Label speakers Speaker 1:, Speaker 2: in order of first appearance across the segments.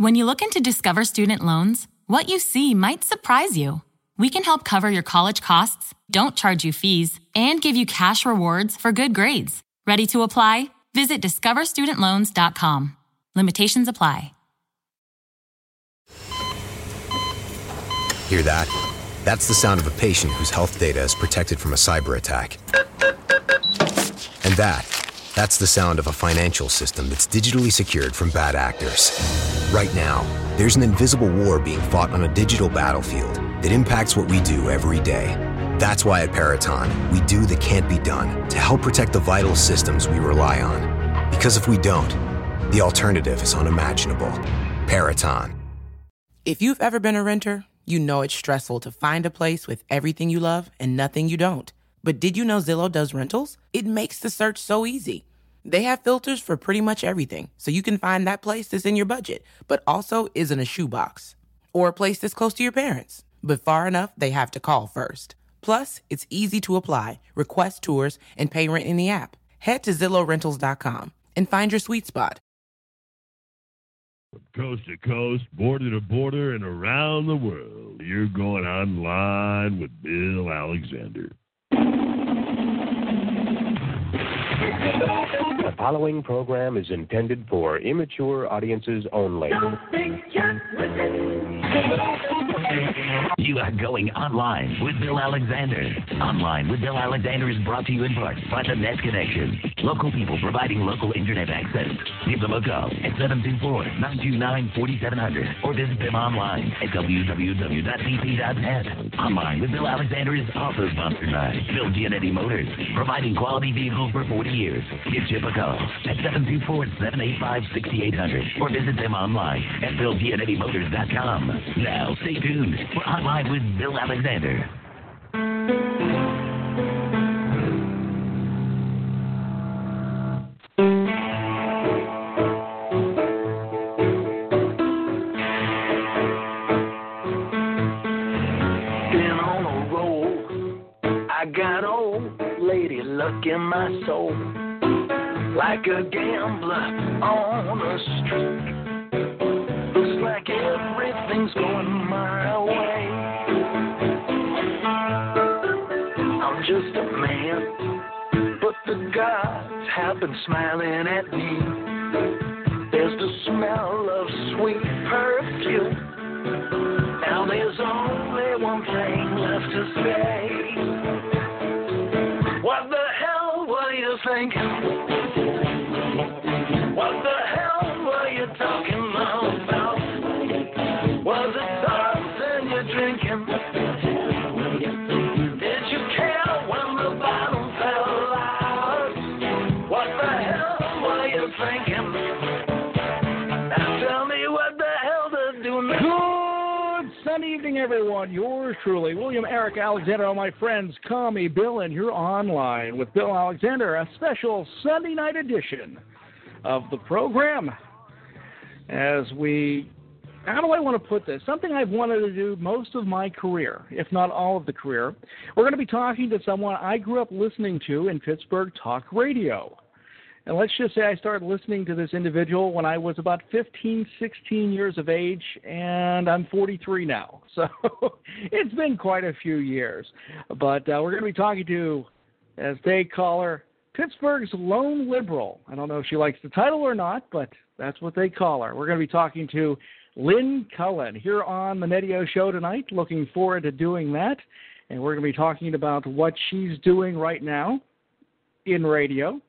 Speaker 1: When you look into Discover Student Loans, what you see might surprise you. We can help cover your college costs, don't charge you fees, and give you cash rewards for good grades. Ready to apply? Visit discoverstudentloans.com. Limitations apply.
Speaker 2: Hear that? That's the sound of a patient whose health data is protected from a cyber attack. And that, that's the sound of a financial system that's digitally secured from bad actors. Right now, there's an invisible war being fought on a digital battlefield that impacts what we do every day. That's why at Peraton, we do the can't be done to help protect the vital systems we rely on. Because if we don't, the alternative is unimaginable. Peraton.
Speaker 3: If you've ever been a renter, you know it's stressful to find a place with everything you love and nothing you don't. But did you know Zillow does rentals? It makes the search so easy. They have filters for pretty much everything, so you can find that place that's in your budget, but also isn't a shoebox. Or a place that's close to your parents, but far enough they have to call first. Plus, it's easy to apply, request tours, and pay rent in the app. Head to ZillowRentals.com and find your sweet spot.
Speaker 4: From coast to coast, border to border, and around the world, you're going online with Bill Alexander.
Speaker 5: The following program is intended for immature audiences only.
Speaker 6: You are going online with Bill Alexander. Online with Bill Alexander is brought to you in part by the Net Connection. Local people providing local internet access. Give them a call at 724-929-4700 or visit them online at www.bp.net. Online with Bill Alexander is also sponsored by Bill Gianetti Motors, providing quality vehicles for 40 years. Give Chip a call at 724-785-6800 or visit them online at BillGianettiMotors.com. Now, stay tuned for Online with Bill Alexander.
Speaker 7: In my soul. Like a gambler on a streak. Looks like everything's going my way. I'm just a man, but the gods have been smiling at me. There's the smell of sweet perfume. Now there's only one thing left to say.
Speaker 8: Everyone. Yours truly, William Eric Alexander. All my friends, call me Bill, and you're online with Bill Alexander, a special Sunday night edition of the program. As we, how do I want to put this? Something I've wanted to do most of my career, if not all of the career. We're going to be talking to someone I grew up listening to in Pittsburgh Talk Radio. And let's just say I started listening to this individual when I was about 15, 16 years of age, and I'm 43 now. So it's been quite a few years. But uh, we're going to be talking to, as they call her, Pittsburgh's lone liberal. I don't know if she likes the title or not, but that's what they call her. We're going to be talking to Lynn Cullen here on the Netio Show tonight. Looking forward to doing that. And we're going to be talking about what she's doing right now in radio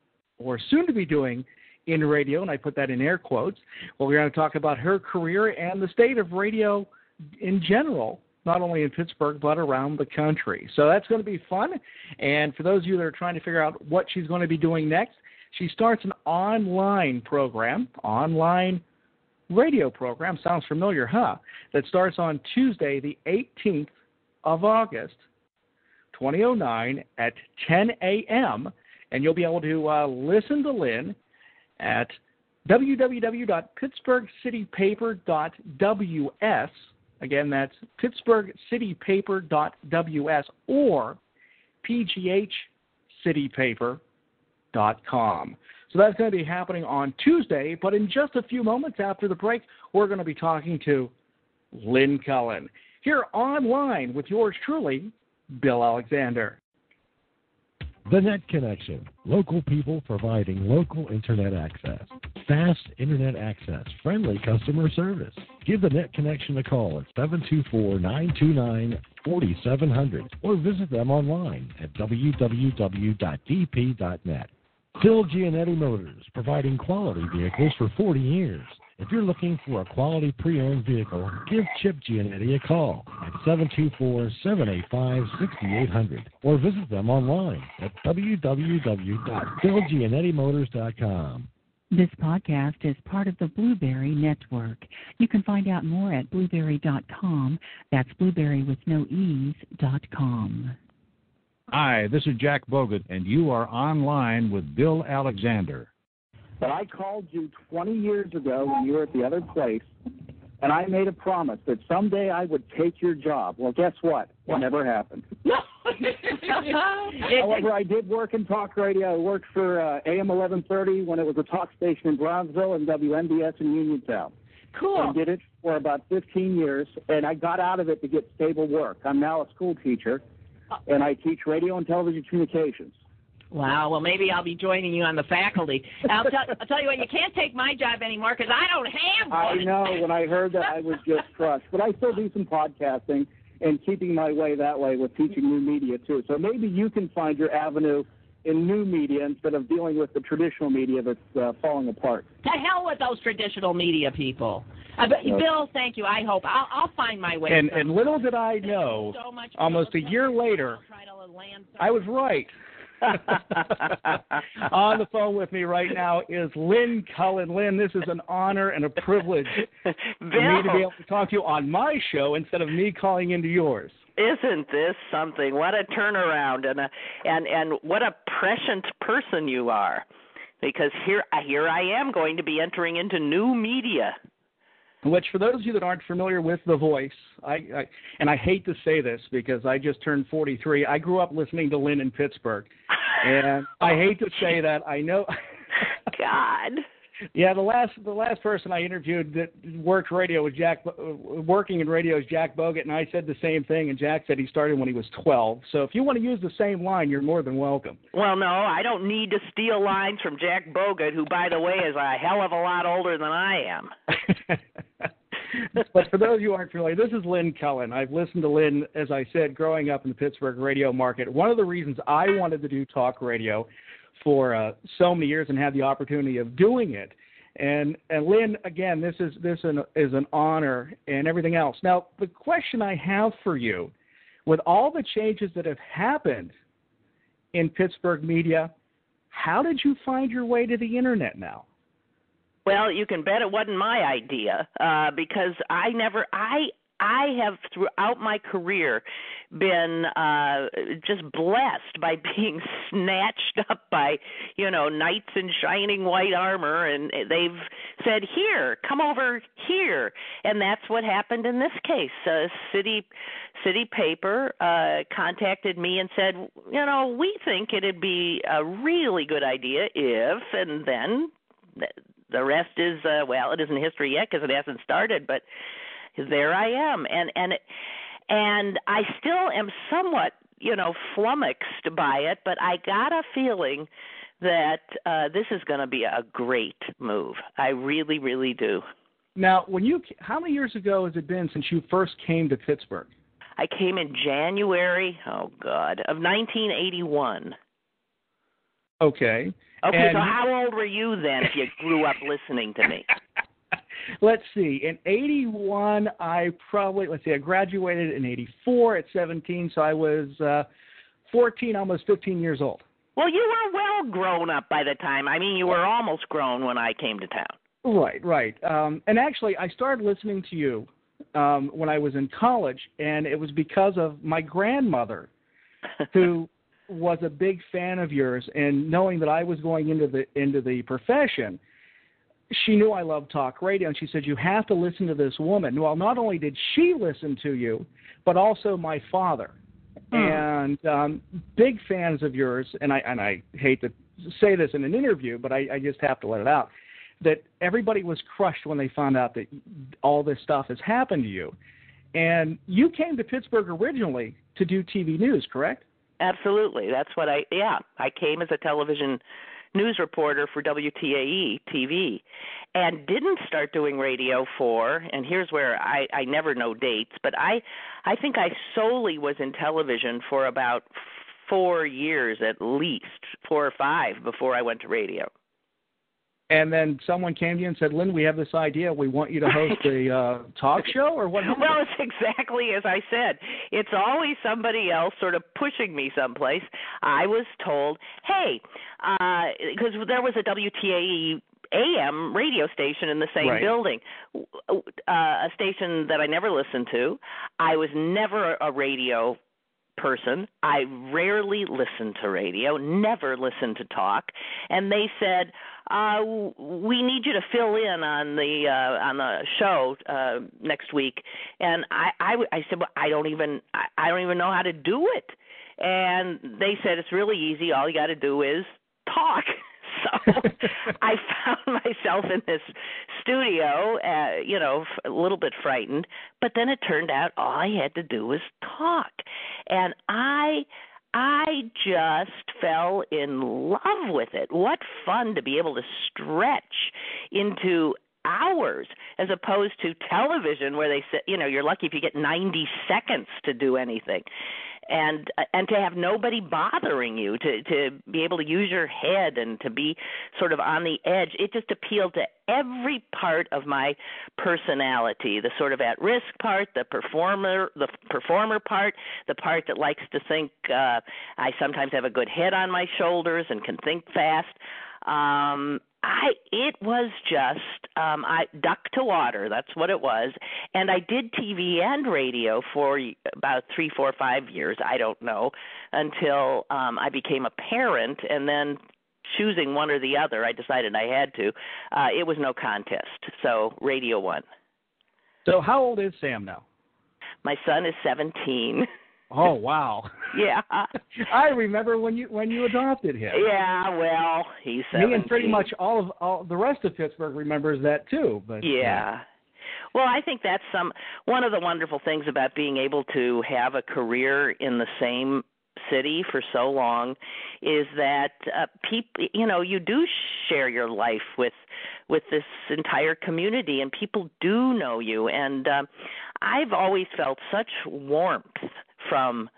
Speaker 8: or soon to be doing in radio, and I put that in air quotes. Well, we're going to talk about her career and the state of radio in general, not only in Pittsburgh, but around the country. So that's going to be fun. And for those of you that are trying to figure out what she's going to be doing next, she starts an online program, online radio program. Sounds familiar, huh? That starts on Tuesday, the 18th of August, 2009, at 10 a.m and you'll be able to uh, listen to Lynn at www.pittsburghcitypaper.ws. Again, that's pittsburghcitypaper.ws or pghcitypaper.com. So that's going to be happening on Tuesday. But in just a few moments after the break, we're going to be talking to Lynn Cullen here online with yours truly, Bill Alexander.
Speaker 9: The Net Connection. Local people providing local internet access. Fast internet access. Friendly customer service. Give the Net Connection a call at 724 929 4700 or visit them online at www.dp.net. Phil Gianetti Motors, providing quality vehicles for 40 years. If you're looking for a quality pre-owned vehicle, give Chip Gianetti a call at 724-785-6800 or visit them online at www.philgianettymotors.com.
Speaker 10: This podcast is part of the Blubrry Network. You can find out more at blubrry.com. That's blueberry with no e's dot com.
Speaker 11: Hi, this is Jack Bogut, and you are online with Bill Alexander.
Speaker 12: But I called you 20 years ago when you were at the other place, and I made a promise that someday I would take your job. Well, guess what? It never happened. However, I did work in talk radio. I worked for uh, AM 1130 when it was a talk station in Brownsville and WMBS in Uniontown.
Speaker 13: Cool.
Speaker 12: I did it for about 15 years, and I got out of it to get stable work. I'm now a school teacher, and I teach radio and television communications.
Speaker 13: Wow. Well, maybe I'll be joining you on the faculty. I'll, tell, I'll tell you what, you can't take my job anymore because I don't have one.
Speaker 12: I know. When I heard that, I was just crushed. But I still do some podcasting and keeping my way that way with teaching new media too. So maybe you can find your avenue in new media instead of dealing with the traditional media that's uh, falling apart.
Speaker 13: To hell with those traditional media people. Uh, but,
Speaker 12: Okay.
Speaker 13: Bill, thank you. I hope I'll, I'll find my way.
Speaker 8: And, and little did I know,
Speaker 13: so much,
Speaker 8: almost a year later,
Speaker 13: to land
Speaker 8: I was right. On the phone with me right now is Lynn Cullen. Lynn, this is an honor and a privilege for me to be able to talk to you on my show instead of me calling into yours.
Speaker 14: Isn't this something? What a turnaround and a and and what a prescient person you are. Because here uh, here I am going to be entering into new media.
Speaker 8: Which, for those of you that aren't familiar with The Voice, I, I and I hate to say this because I just turned 43. I grew up listening to Lynn in Pittsburgh, and I hate to say that. I know.
Speaker 14: God.
Speaker 8: Yeah, the last the last person I interviewed that worked radio was Jack, uh, working in radio is Jack Bogut, and I said the same thing, and Jack said he started when he was 12. So if you want to use the same line, you're more than welcome.
Speaker 14: Well, no, I don't need to steal lines from Jack Bogut, who, by the way, is a hell of a lot older than I am.
Speaker 8: but for those of you who aren't familiar, this is Lynn Cullen. I've listened to Lynn, as I said, growing up in the Pittsburgh radio market. One of the reasons I wanted to do talk radio for uh, so many years and had the opportunity of doing it. And and Lynn, again, this is this an, is an honor and everything else. Now, the question I have for you, with all the changes that have happened in Pittsburgh media, how did you find your way to the internet now?
Speaker 14: Well, you can bet it wasn't my idea uh, because I never I I have throughout my career been uh just blessed by being snatched up by you know knights in shining white armor and they've said here come over here. And that's what happened in this case. Uh city city paper uh contacted me and said you know we think it'd be a really good idea if and then the rest is uh well it isn't history yet because it hasn't started but there I am. And and and I still am somewhat you know flummoxed by it but I got a feeling that uh this is going to be a great move. I really really do.
Speaker 8: Now, when you how many years ago has it been since you first came to Pittsburgh?
Speaker 14: I came in January oh god of 1981
Speaker 8: Okay.
Speaker 14: Okay,
Speaker 8: And
Speaker 14: so how old were you then if you grew up listening to me?
Speaker 8: let's see. In '81, I probably let's see. I graduated in '84 at 17, so I was uh, 14, almost 15 years old.
Speaker 14: Well, you were well grown up by the time. I mean, you were almost grown when I came to town.
Speaker 8: Right, right. Um, and actually, I started listening to you um, when I was in college, and it was because of my grandmother, who was a big fan of yours. And knowing that I was going into the into the profession, she knew I loved talk radio, and she said you have to listen to this woman. Well, not only did she listen to you, but also my father, and um, big fans of yours. And I and I hate to say this in an interview, but I, I just have to let it out. That everybody was crushed when they found out that all this stuff has happened to you, and you came to Pittsburgh originally to do TV news, correct?
Speaker 14: Absolutely. That's what I yeah, I came as a television news reporter for WTAE TV and didn't start doing radio for and here's where I I never know dates, but I I think I solely was in television for about 4 years at least, 4 or 5 before I went to radio
Speaker 8: and then someone came to you and said, "Lynn, we have this idea. We want you to host a uh, talk show, or what?" Happened?
Speaker 14: Well, it's exactly as I said. It's always somebody else sort of pushing me someplace. I was told, "Hey," because uh, there was a WTAE AM radio station in the same
Speaker 8: right.
Speaker 14: building, uh, a station that I never listened to. I was never a radio person. I rarely listen to radio, never listen to talk, and they said, uh, "We need you to fill in on the uh, on the show uh, next week." And I, I, I said, "Well, I don't even I, I don't even know how to do it." And they said, "It's really easy. All you got to do is talk." so I found myself in this studio, uh, you know, a little bit frightened. But then it turned out all I had to do was talk, and I. I just fell in love with it. What fun to be able to stretch into hours as opposed to television where they say, you know, you're lucky if you get 90 seconds to do anything and and to have nobody bothering you to to be able to use your head and to be sort of on the edge it just appealed to every part of my personality the sort of at risk part the performer the performer part the part that likes to think uh i sometimes have a good head on my shoulders and can think fast um I it was just um I duck to water, that's what it was. And I did TV and radio for about three, four, five years, I don't know, until um I became a parent and then choosing one or the other, I decided I had to. Uh it was no contest. So radio won.
Speaker 8: So how old is Sam now?
Speaker 14: My son is seventeen.
Speaker 8: Oh wow.
Speaker 14: yeah.
Speaker 8: I remember when you when you adopted him.
Speaker 14: Yeah, well, he's 17.
Speaker 8: Me and pretty much all of all the rest of Pittsburgh remembers that too, but
Speaker 14: Yeah. Well, I think that's some one of the wonderful things about being able to have a career in the same city for so long is that uh, people you know you do share your life with with this entire community and people do know you and uh, I've always felt such warmth from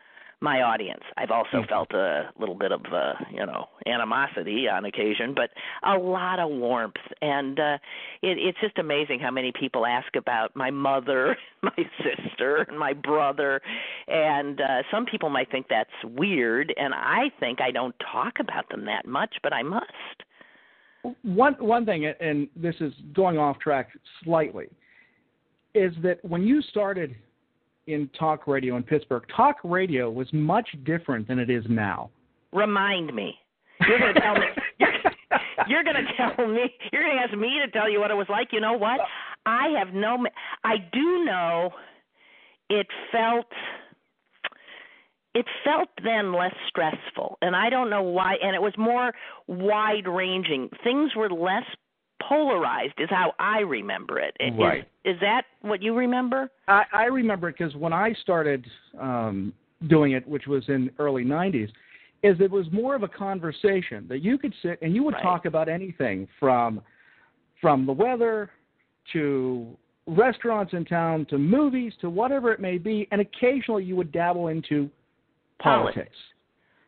Speaker 14: my audience. I've also
Speaker 8: Mm-hmm.
Speaker 14: felt a little bit of uh, you know animosity on occasion, but a lot of warmth, and uh, it, it's just amazing how many people ask about my mother, my sister, and my brother, and uh, some people might think that's weird, and I think I don't talk about them that much, but I must.
Speaker 8: one one thing and this is going off track slightly is that when you started in talk radio in Pittsburgh, talk radio was much different than it is now.
Speaker 14: Remind me. You're going to tell me. You're, you're going to tell me. You're going to ask me to tell you what it was like. You know what? I have no. I do know. It felt. It felt then less stressful, and I don't know why. And it was more wide ranging. Things were less polarized, is how I remember it. Is-
Speaker 8: Right.
Speaker 14: Is, that what you remember?
Speaker 8: I, I remember it because when I started um, doing it, which was in early '90s, is it was more of a conversation that you could sit and you would
Speaker 14: Right.
Speaker 8: talk about anything from from the weather to restaurants in town to movies to whatever it may be, and occasionally you would dabble into
Speaker 14: Politics.
Speaker 8: politics.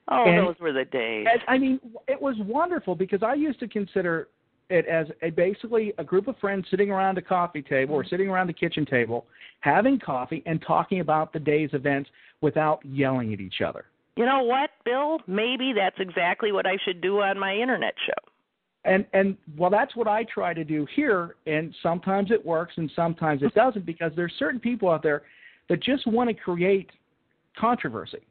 Speaker 14: Oh,
Speaker 8: And-
Speaker 14: those were the days.
Speaker 8: I mean, it was wonderful because I used to consider it as a basically a group of friends sitting around a coffee table or mm-hmm. sitting around the kitchen table, having coffee and talking about the day's events without yelling at each other.
Speaker 14: You know what, Bill? Maybe that's exactly what I should do on my internet show.
Speaker 8: And and well, that's what I try to do here. And sometimes it works, and sometimes it doesn't, because there's certain people out there that just want to create controversy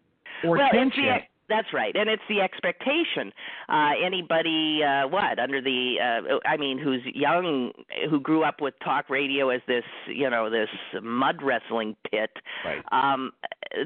Speaker 8: or
Speaker 14: well,
Speaker 8: tension.
Speaker 14: That's right, and it's the expectation. Uh, anybody, uh, what under the, uh, I mean, who's young, who grew up with talk radio as this, you know, this mud wrestling pit.
Speaker 8: Right.
Speaker 14: Um,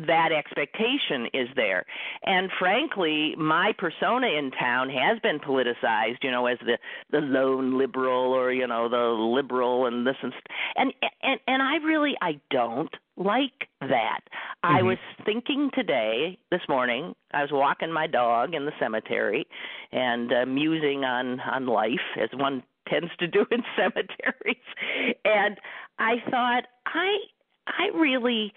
Speaker 14: that expectation is there, and frankly, my persona in town has been politicized. You know, as the the lone liberal, or you know, the liberal, and this and st- and and and I really, I don't like that. I
Speaker 8: Mhm.
Speaker 14: was thinking today, this morning, I was walking my dog in the cemetery and uh, musing on on life as one tends to do in cemeteries. And I thought I I really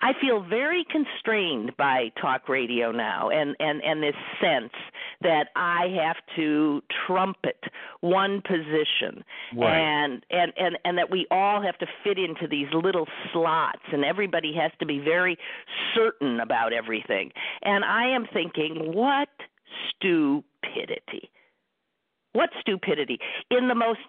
Speaker 14: I feel very constrained by talk radio now and and and this sense that I have to trumpet one position.
Speaker 8: Right.
Speaker 14: and and and and that we all have to fit into these little slots and everybody has to be very certain about everything. And i am thinking what stupidity what stupidity. In the most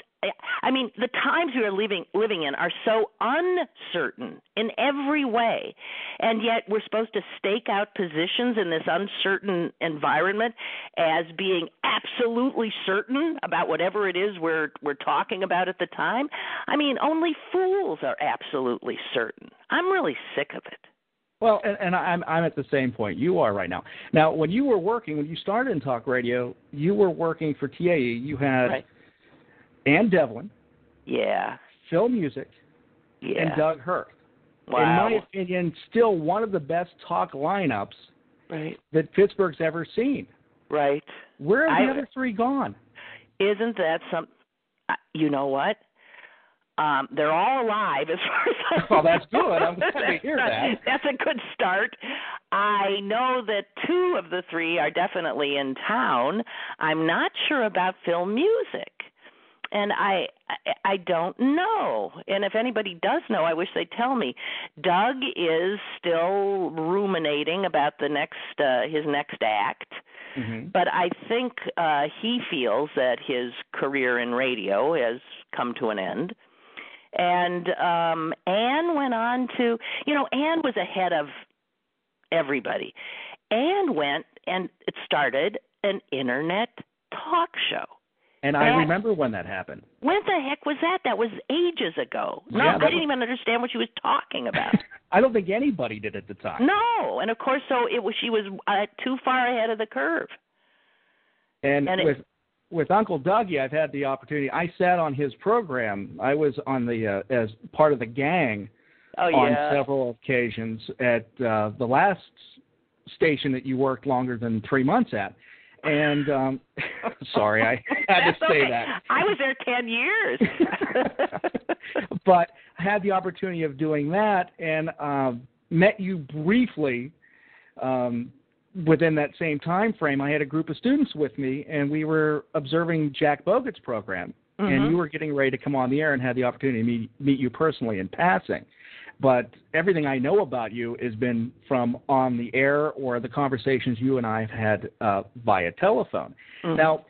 Speaker 14: i mean the times we are living living in are so uncertain in every way. And yet we're supposed to stake out positions in this uncertain environment as being absolutely certain about whatever it is we're we're talking about at the time. I mean only fools are absolutely certain. I'm really sick of it
Speaker 8: Well, and, and I'm I'm at the same point you are right now. Now, when you were working, when you started in talk radio, you were working for TAE. You had
Speaker 14: Right.
Speaker 8: Ann Devlin,
Speaker 14: yeah
Speaker 8: Phil Musick,
Speaker 14: yeah
Speaker 8: and Doug Hoerth.
Speaker 14: wow
Speaker 8: In my opinion, still one of the best talk lineups
Speaker 14: right
Speaker 8: that Pittsburgh's ever seen.
Speaker 14: right
Speaker 8: Where are the
Speaker 14: I-
Speaker 8: other three gone?
Speaker 14: Isn't that some? You know what? Um, they're all alive as far as I
Speaker 8: Oh, that's good. I'm glad to hear that.
Speaker 14: That's a good start. I know that two of the three are definitely in town. I'm not sure about Phil Musick. And I, I I don't know. And if anybody does know, I wish they'd tell me. Doug is still ruminating about the next uh, his next act.
Speaker 8: Mm-hmm.
Speaker 14: But I think uh, he feels that his career in radio has come to an end. And um, Anne went on to, you know, Anne was ahead of everybody. Anne went and it started an internet talk show.
Speaker 8: And I remember when that happened.
Speaker 14: When the heck was that? That was ages ago. No,
Speaker 8: Yeah,
Speaker 14: I didn't even understand what she was talking about.
Speaker 8: I don't think anybody did at the time.
Speaker 14: no, and of course, so it was. She was uh, too far ahead of the curve.
Speaker 8: And,
Speaker 14: And it-
Speaker 8: with with Uncle Dougie, I've had the opportunity. I sat on his program. I was on the uh, as part of the gang
Speaker 14: Oh
Speaker 8: on several occasions at uh, the last station that you worked longer than three months at. And um, sorry, I had to say
Speaker 14: okay.
Speaker 8: that.
Speaker 14: I was there ten years.
Speaker 8: but I had the opportunity of doing that and um, met you briefly um, within that same time frame. I had a group of students with me, and we were observing Jack Bogut's program.
Speaker 14: Mhm.
Speaker 8: And you were getting ready to come on the air and had the opportunity to meet, meet you personally in passing. But everything I know about you has been from on the air or the conversations you and I have had uh, via telephone.
Speaker 14: Mhm.
Speaker 8: Now,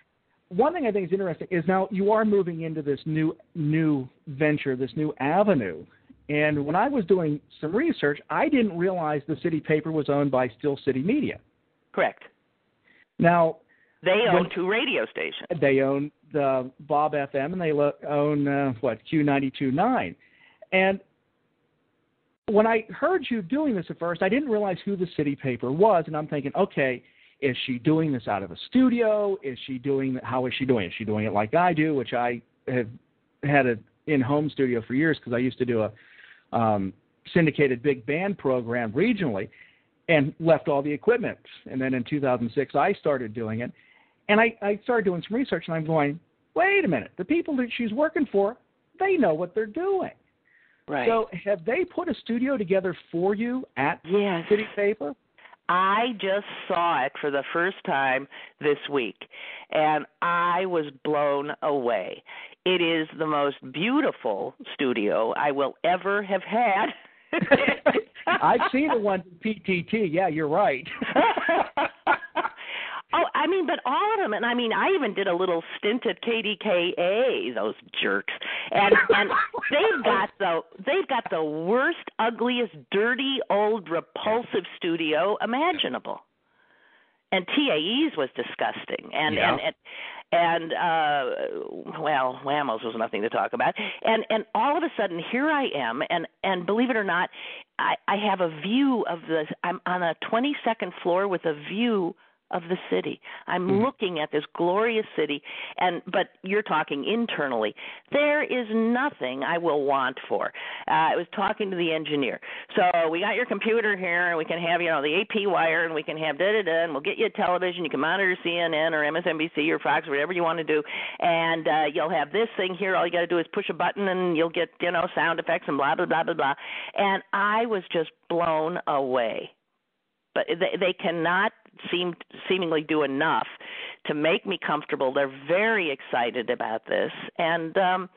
Speaker 8: one thing I think is interesting is now you are moving into this new new venture, this new avenue. And when I was doing some research, I didn't realize the city paper was owned by Steel City Media.
Speaker 14: Correct.
Speaker 8: Now
Speaker 14: They own
Speaker 8: When-
Speaker 14: two radio stations.
Speaker 8: they own the Bob FM and they lo- own uh, what Q92.9. And when I heard you doing this at first, I didn't realize who the city paper was, and I'm thinking, okay, is she doing this out of a studio? Is she doing how is she doing? it? Is she doing it like I do, which I have had a in-home studio for years because I used to do a um, syndicated big band program regionally, and left all the equipment. And then in 2006, I started doing it, and I, I started doing some research, and I'm going, wait a minute, the people that she's working for, they know what they're doing.
Speaker 14: Right.
Speaker 8: So have they put a studio together for you at
Speaker 14: yes.
Speaker 8: City Paper?
Speaker 14: I just saw it for the first time this week, and I was blown away. It is the most beautiful studio I will ever have had.
Speaker 8: I've seen the one at PTT. Yeah, you're right.
Speaker 14: oh, I mean, but all of them, and I mean, I even did a little stint at KDKA. Those jerks, and and they've got the they've got the worst, ugliest, dirty, old, repulsive studio imaginable. And TAE's was disgusting, and
Speaker 8: Yeah.
Speaker 14: and and and uh well whammos was nothing to talk about and and all of a sudden here i am and and believe it or not i i have a view of the i'm on a 22nd floor with a view of the city. I'm
Speaker 8: Mm-hmm.
Speaker 14: looking at this glorious city and but you're talking internally. There is nothing i will want for. Uh, i was talking to the engineer. So we got your computer here and we can have you know the ap wire and we can have da da da and we'll get you a television. You can monitor cnn or msnbc or fox whatever you want to do. And uh you'll have this thing here. All you got to do is push a button and you'll get you know sound effects and blah blah blah blah blah. And i was just blown away but they, they cannot seem seemingly do enough to make me comfortable. They're very excited about this, and um,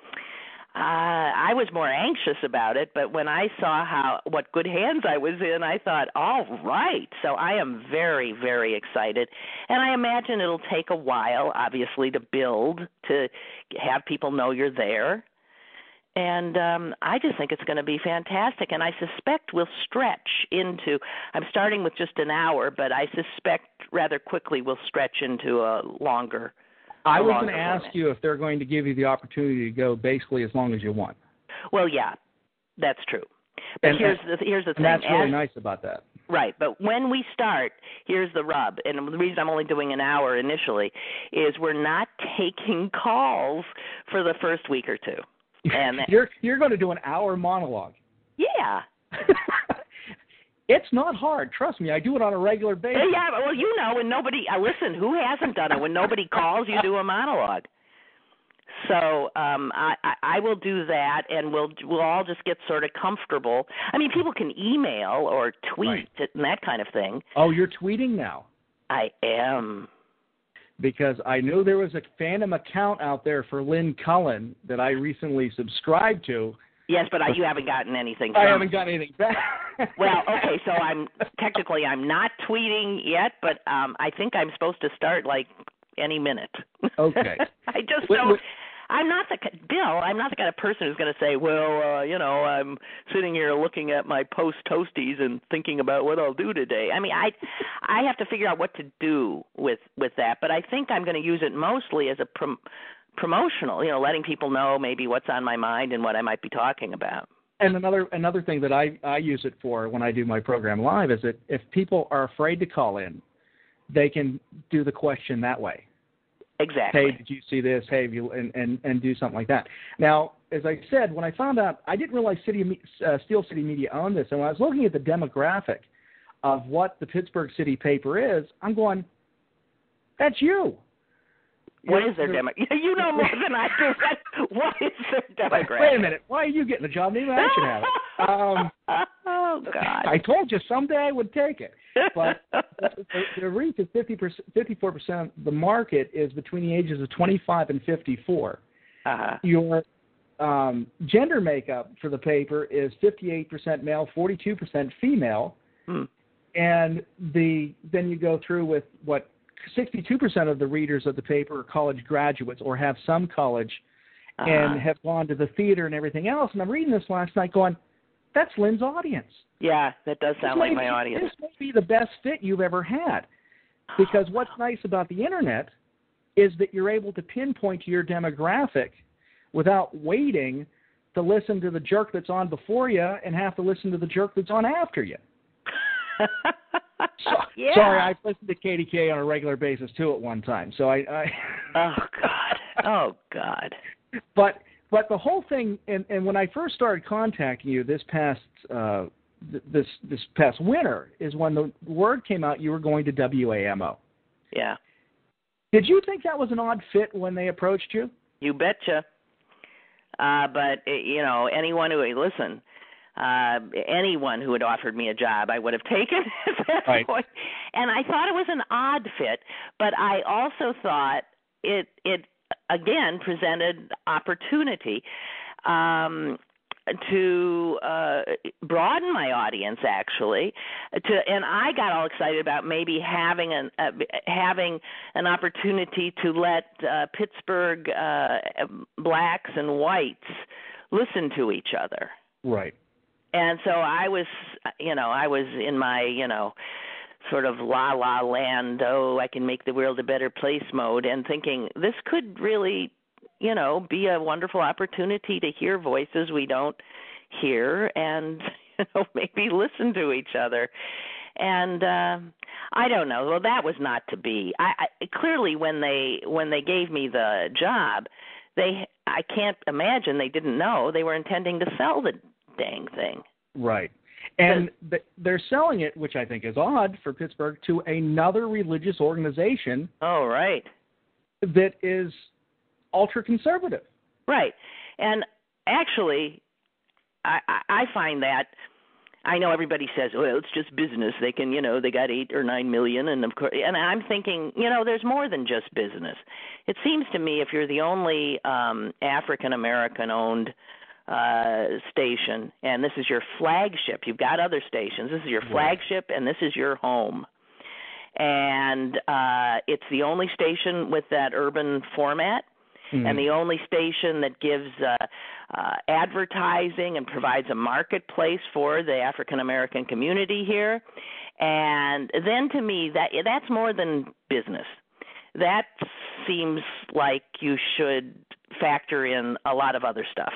Speaker 14: uh, I was more anxious about it. But when I saw how what good hands I was in, I thought, all right. So I am very very excited, and I imagine it'll take a while, obviously, to build to have people know you're there and um I just think it's going to be fantastic and I suspect we'll stretch into I'm starting with just an hour but I suspect rather quickly we'll stretch into a longer
Speaker 8: I
Speaker 14: a
Speaker 8: was going to ask
Speaker 14: format.
Speaker 8: you if they're going to give you the opportunity to go basically as long as you want.
Speaker 14: Well, yeah. That's true. But
Speaker 8: And-
Speaker 14: here's the here's the
Speaker 8: And
Speaker 14: thing.
Speaker 8: that's really
Speaker 14: As-
Speaker 8: nice about that.
Speaker 14: Right, but when we start, here's the rub, and the reason I'm only doing an hour initially is we're not taking calls for the first week or two. And
Speaker 8: you're you're going to do an hour monologue.
Speaker 14: yeah.
Speaker 8: It's not hard. Trust me. I do it on a regular basis.
Speaker 14: Yeah, well, you know, when nobody uh, listen, who hasn't done it? When nobody calls, you do a monologue. So um, I, I I will do that, and we'll we'll all just get sort of comfortable. I mean, people can email or tweet and that kind of thing.
Speaker 8: Oh, you're tweeting now.
Speaker 14: I am.
Speaker 8: Because I know there was a phantom account out there for Lynn Cullen that I recently subscribed to.
Speaker 14: Yes, but I, you haven't gotten anything.
Speaker 8: I haven't got anything back.
Speaker 14: well, okay, so I'm technically I'm not tweeting yet, but um I think I'm supposed to start like any minute.
Speaker 8: Okay.
Speaker 14: I just
Speaker 8: Wait,
Speaker 14: don't.
Speaker 8: wait.
Speaker 14: I'm not the Bill. I'm not the kind of person who's going to say, "Well, uh, you know, I'm sitting here looking at my post toasties and thinking about what I'll do today." I mean, I I have to figure out what to do with with that, but I think I'm going to use it mostly as a prom- promotional. You know, letting people know maybe what's on my mind and what I might be talking about.
Speaker 8: And another another thing that I I use it for when I do my program live is that if people are afraid to call in, they can do the question that way.
Speaker 14: Exactly.
Speaker 8: Hey, did you see this? Hey, have you and and and do something like that. Now, as I said, when I found out, I didn't realize City uh, Steel City Media owned this, and when I was looking at the demographic of what the Pittsburgh City paper is, I'm going, that's you.
Speaker 14: What is their demo? You know more than I do. What is their
Speaker 8: Wait,
Speaker 14: demographic?
Speaker 8: wait a minute. Why are you getting a job? Maybe I should have it. Um,
Speaker 14: oh God!
Speaker 8: I told you someday I would take it. But the, the reach is 50 percent, 54 percent. The market is between the ages of 25 and 54.
Speaker 14: Uh-huh.
Speaker 8: Your um, gender makeup for the paper is 58 percent male, 42 percent female,
Speaker 14: Hmm.
Speaker 8: and the then you go through with what 62 percent of the readers of the paper are college graduates or have some college
Speaker 14: Uh-huh.
Speaker 8: and have gone to the theater and everything else. And I'm reading this last night, going, "That's Lynn's audience."
Speaker 14: Yeah, that does sound like
Speaker 8: may
Speaker 14: my
Speaker 8: be-
Speaker 14: audience.
Speaker 8: This may be the best fit you've ever had. Because what's nice about the internet is that you're able to pinpoint your demographic without waiting to listen to the jerk that's on before you and have to listen to the jerk that's on after you.
Speaker 14: yeah.
Speaker 8: Sorry, I've listened to KDK on a regular basis too at one time. So I, I
Speaker 14: Oh God. Oh God.
Speaker 8: but but the whole thing and and when I first started contacting you this past uh th- this this past winter is when the word came out you were going to WAMO.
Speaker 14: Yeah.
Speaker 8: Did you think that was an odd fit when they approached you?
Speaker 14: You betcha. Uh, but uh, you know, anyone who listen, uh, anyone who had offered me a job, I would have taken at that
Speaker 8: Right.
Speaker 14: point. And I thought it was an odd fit, but I also thought it it again presented opportunity. Um, to uh broaden my audience actually to and I got all excited about maybe having an uh, having an opportunity to let uh Pittsburgh uh blacks and whites listen to each other
Speaker 8: Right.
Speaker 14: and so I was, you know, I was in my, you know, sort of la la land, oh, I can make the world a better place mode, and thinking this could really, you know, be a wonderful opportunity to hear voices we don't hear and, you know, maybe listen to each other. And uh I don't know. Well, that was not to be. I, I clearly when they when they gave me the job, they I can't imagine they didn't know they were intending to sell the dang thing.
Speaker 8: Right. And th- they're selling it, which I think is odd for Pittsburgh, to another religious organization.
Speaker 14: Oh, right.
Speaker 8: That is ultra conservative.
Speaker 14: Right. And actually, I, I I find that I know everybody says, "Well, it's just business. They can, you know, they got eight or nine million, and of course." And I'm thinking, you know, there's more than just business. It seems to me if you're the only um African American owned uh station and this is your flagship you've got other stations this is your flagship and this is your home and uh it's the only station with that urban format
Speaker 8: Mm-hmm.
Speaker 14: and the only station that gives uh, uh, advertising and provides a marketplace for the African American community here. And then to me, that that's more than business. That seems like you should factor in a lot of other stuff.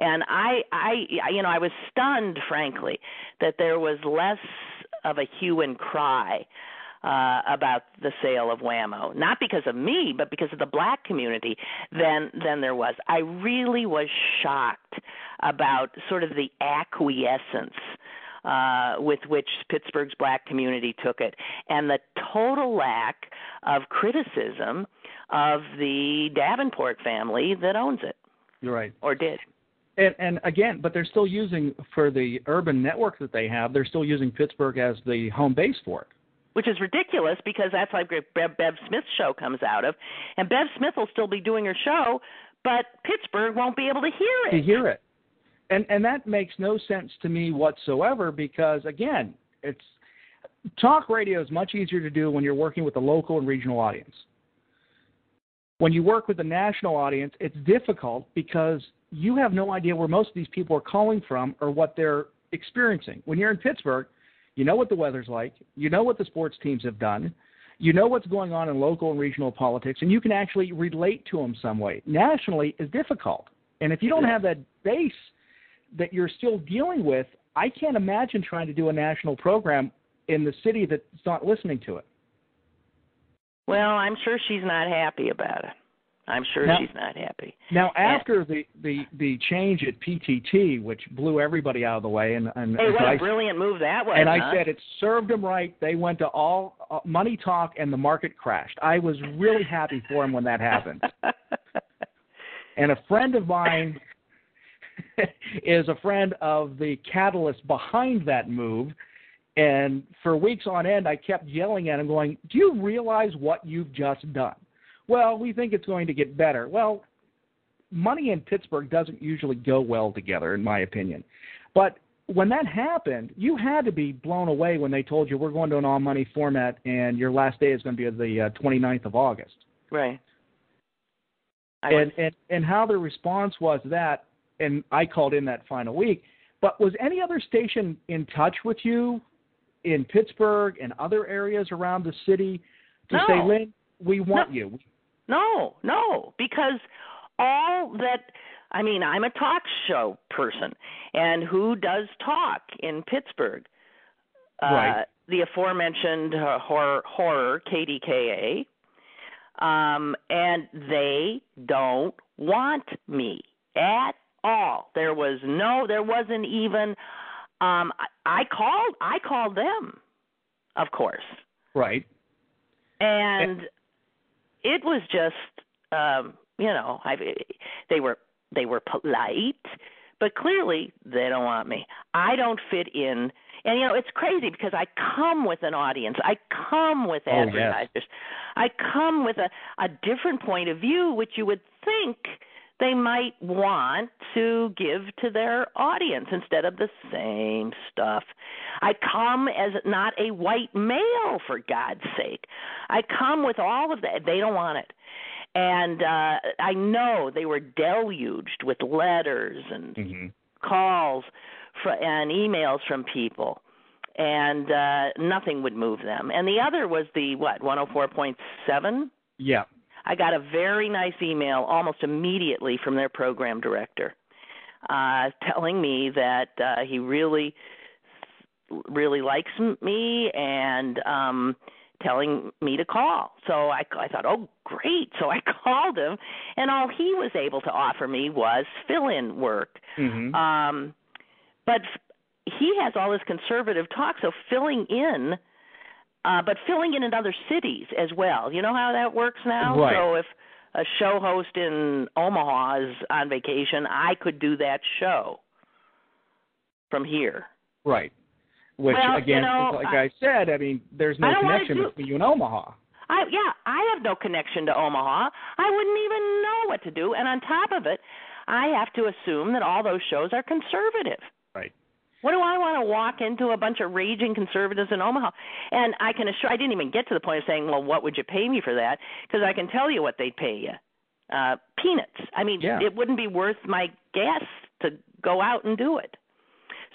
Speaker 14: And I, I, you know, I was stunned, frankly, that there was less of a hue and cry uh, about the sale of Whammo, not because of me, but because of the black community, than than there was. I really was shocked about sort of the acquiescence uh, with which Pittsburgh's black community took it, and the total lack of criticism of the Davenport family that owns it
Speaker 8: You're right.
Speaker 14: or did.
Speaker 8: And, and again, but they're still using for the urban network that they have. They're still using Pittsburgh as the home base for it.
Speaker 14: which is ridiculous because that's like Bev, Bev Smith's show comes out of, and Bev Smith will still be doing her show, but Pittsburgh won't be able to hear it.
Speaker 8: to hear it. And and that makes no sense to me whatsoever because again, it's talk radio is much easier to do when you're working with a local and regional audience. When you work with a national audience, it's difficult because you have no idea where most of these people are calling from or what they're experiencing. When you're in Pittsburgh, you know what the weather's like, you know what the sports teams have done, you know what's going on in local and regional politics, and you can actually relate to them some way. Nationally is difficult. And if you don't have that base that you're still dealing with, I can't imagine trying to do a national program in the city that's not listening to it.
Speaker 14: Well, I'm sure she's not happy about it. I'm sure
Speaker 8: Now-
Speaker 14: she's not happy.
Speaker 8: Now,
Speaker 14: And-
Speaker 8: after the, the, the change at PTT, which blew everybody out of the way, and, and
Speaker 14: Hey, what a
Speaker 8: I-
Speaker 14: brilliant move that was!
Speaker 8: and
Speaker 14: huh?
Speaker 8: I said it served them right. They went to all uh, money talk, and the market crashed. I was really happy for him when that happened. and a friend of mine is a friend of the catalyst behind that move. And for weeks on end, I kept yelling at him, going, Do you realize what you've just done? Well, we think it's going to get better. Well, money in Pittsburgh doesn't usually go well together, in my opinion. But when that happened, you had to be blown away when they told you we're going to an all money format and your last day is going to be the uh, 29th of August.
Speaker 14: Right. I
Speaker 8: and, and and how the response was that, and I called in that final week. But was any other station in touch with you in Pittsburgh and other areas around the city to
Speaker 14: No.
Speaker 8: say, Lynn, we want you?
Speaker 14: No, no, because all that I mean, I'm a talk show person, and who does talk in Pittsburgh?
Speaker 8: Right.
Speaker 14: Uh, the aforementioned uh, horror, horror KDKA, um, and they don't want me at all. There was no, there wasn't even. Um, I, I called, I called them, of course,
Speaker 8: Right.
Speaker 14: and it was just um you know i they were they were polite but clearly they don't want me. I don't fit in. And you know it's crazy because i come with an audience. I come with
Speaker 8: Oh, yes.
Speaker 14: advertisers. I come with a a different point of view which you would think they might want to give to their audience instead of the same stuff. I come as not a white male, for God's sake. I come with all of that. They don't want it. And uh I know they were deluged with letters and
Speaker 8: Mm-hmm.
Speaker 14: calls fr- and emails from people. and uh, nothing would move them. And the other was the what 104.7.
Speaker 8: Yeah.
Speaker 14: I got a very nice email almost immediately from their program director, uh, telling me that uh, he really, really likes me and um, telling me to call. So I, I thought, oh, great. So I called him, and all he was able to offer me was fill-in work.
Speaker 8: Mm-hmm.
Speaker 14: Um, but he has all this conservative talk, so filling in, uh, but filling in in other cities as well. You know how that works now.
Speaker 8: Right.
Speaker 14: So if a show host in Omaha is on vacation, I could do that show from here.
Speaker 8: Right. Which
Speaker 14: Well, you
Speaker 8: again,
Speaker 14: know,
Speaker 8: like
Speaker 14: I-
Speaker 8: I, said, I mean, there's no
Speaker 14: I don't wanna
Speaker 8: connection
Speaker 14: do-
Speaker 8: between you and Omaha.
Speaker 14: I yeah, I have no connection to Omaha. I wouldn't even know what to do. And on top of it, I have to assume that all those shows are conservative. What do I want to walk into a bunch of raging conservatives in Omaha? And I can assure I didn't even get to the point of saying, "Well, what would you pay me for that?" Because I can tell you what they'd pay you. Uh peanuts. I mean,
Speaker 8: Yeah.
Speaker 14: it wouldn't be worth my gas to go out and do it.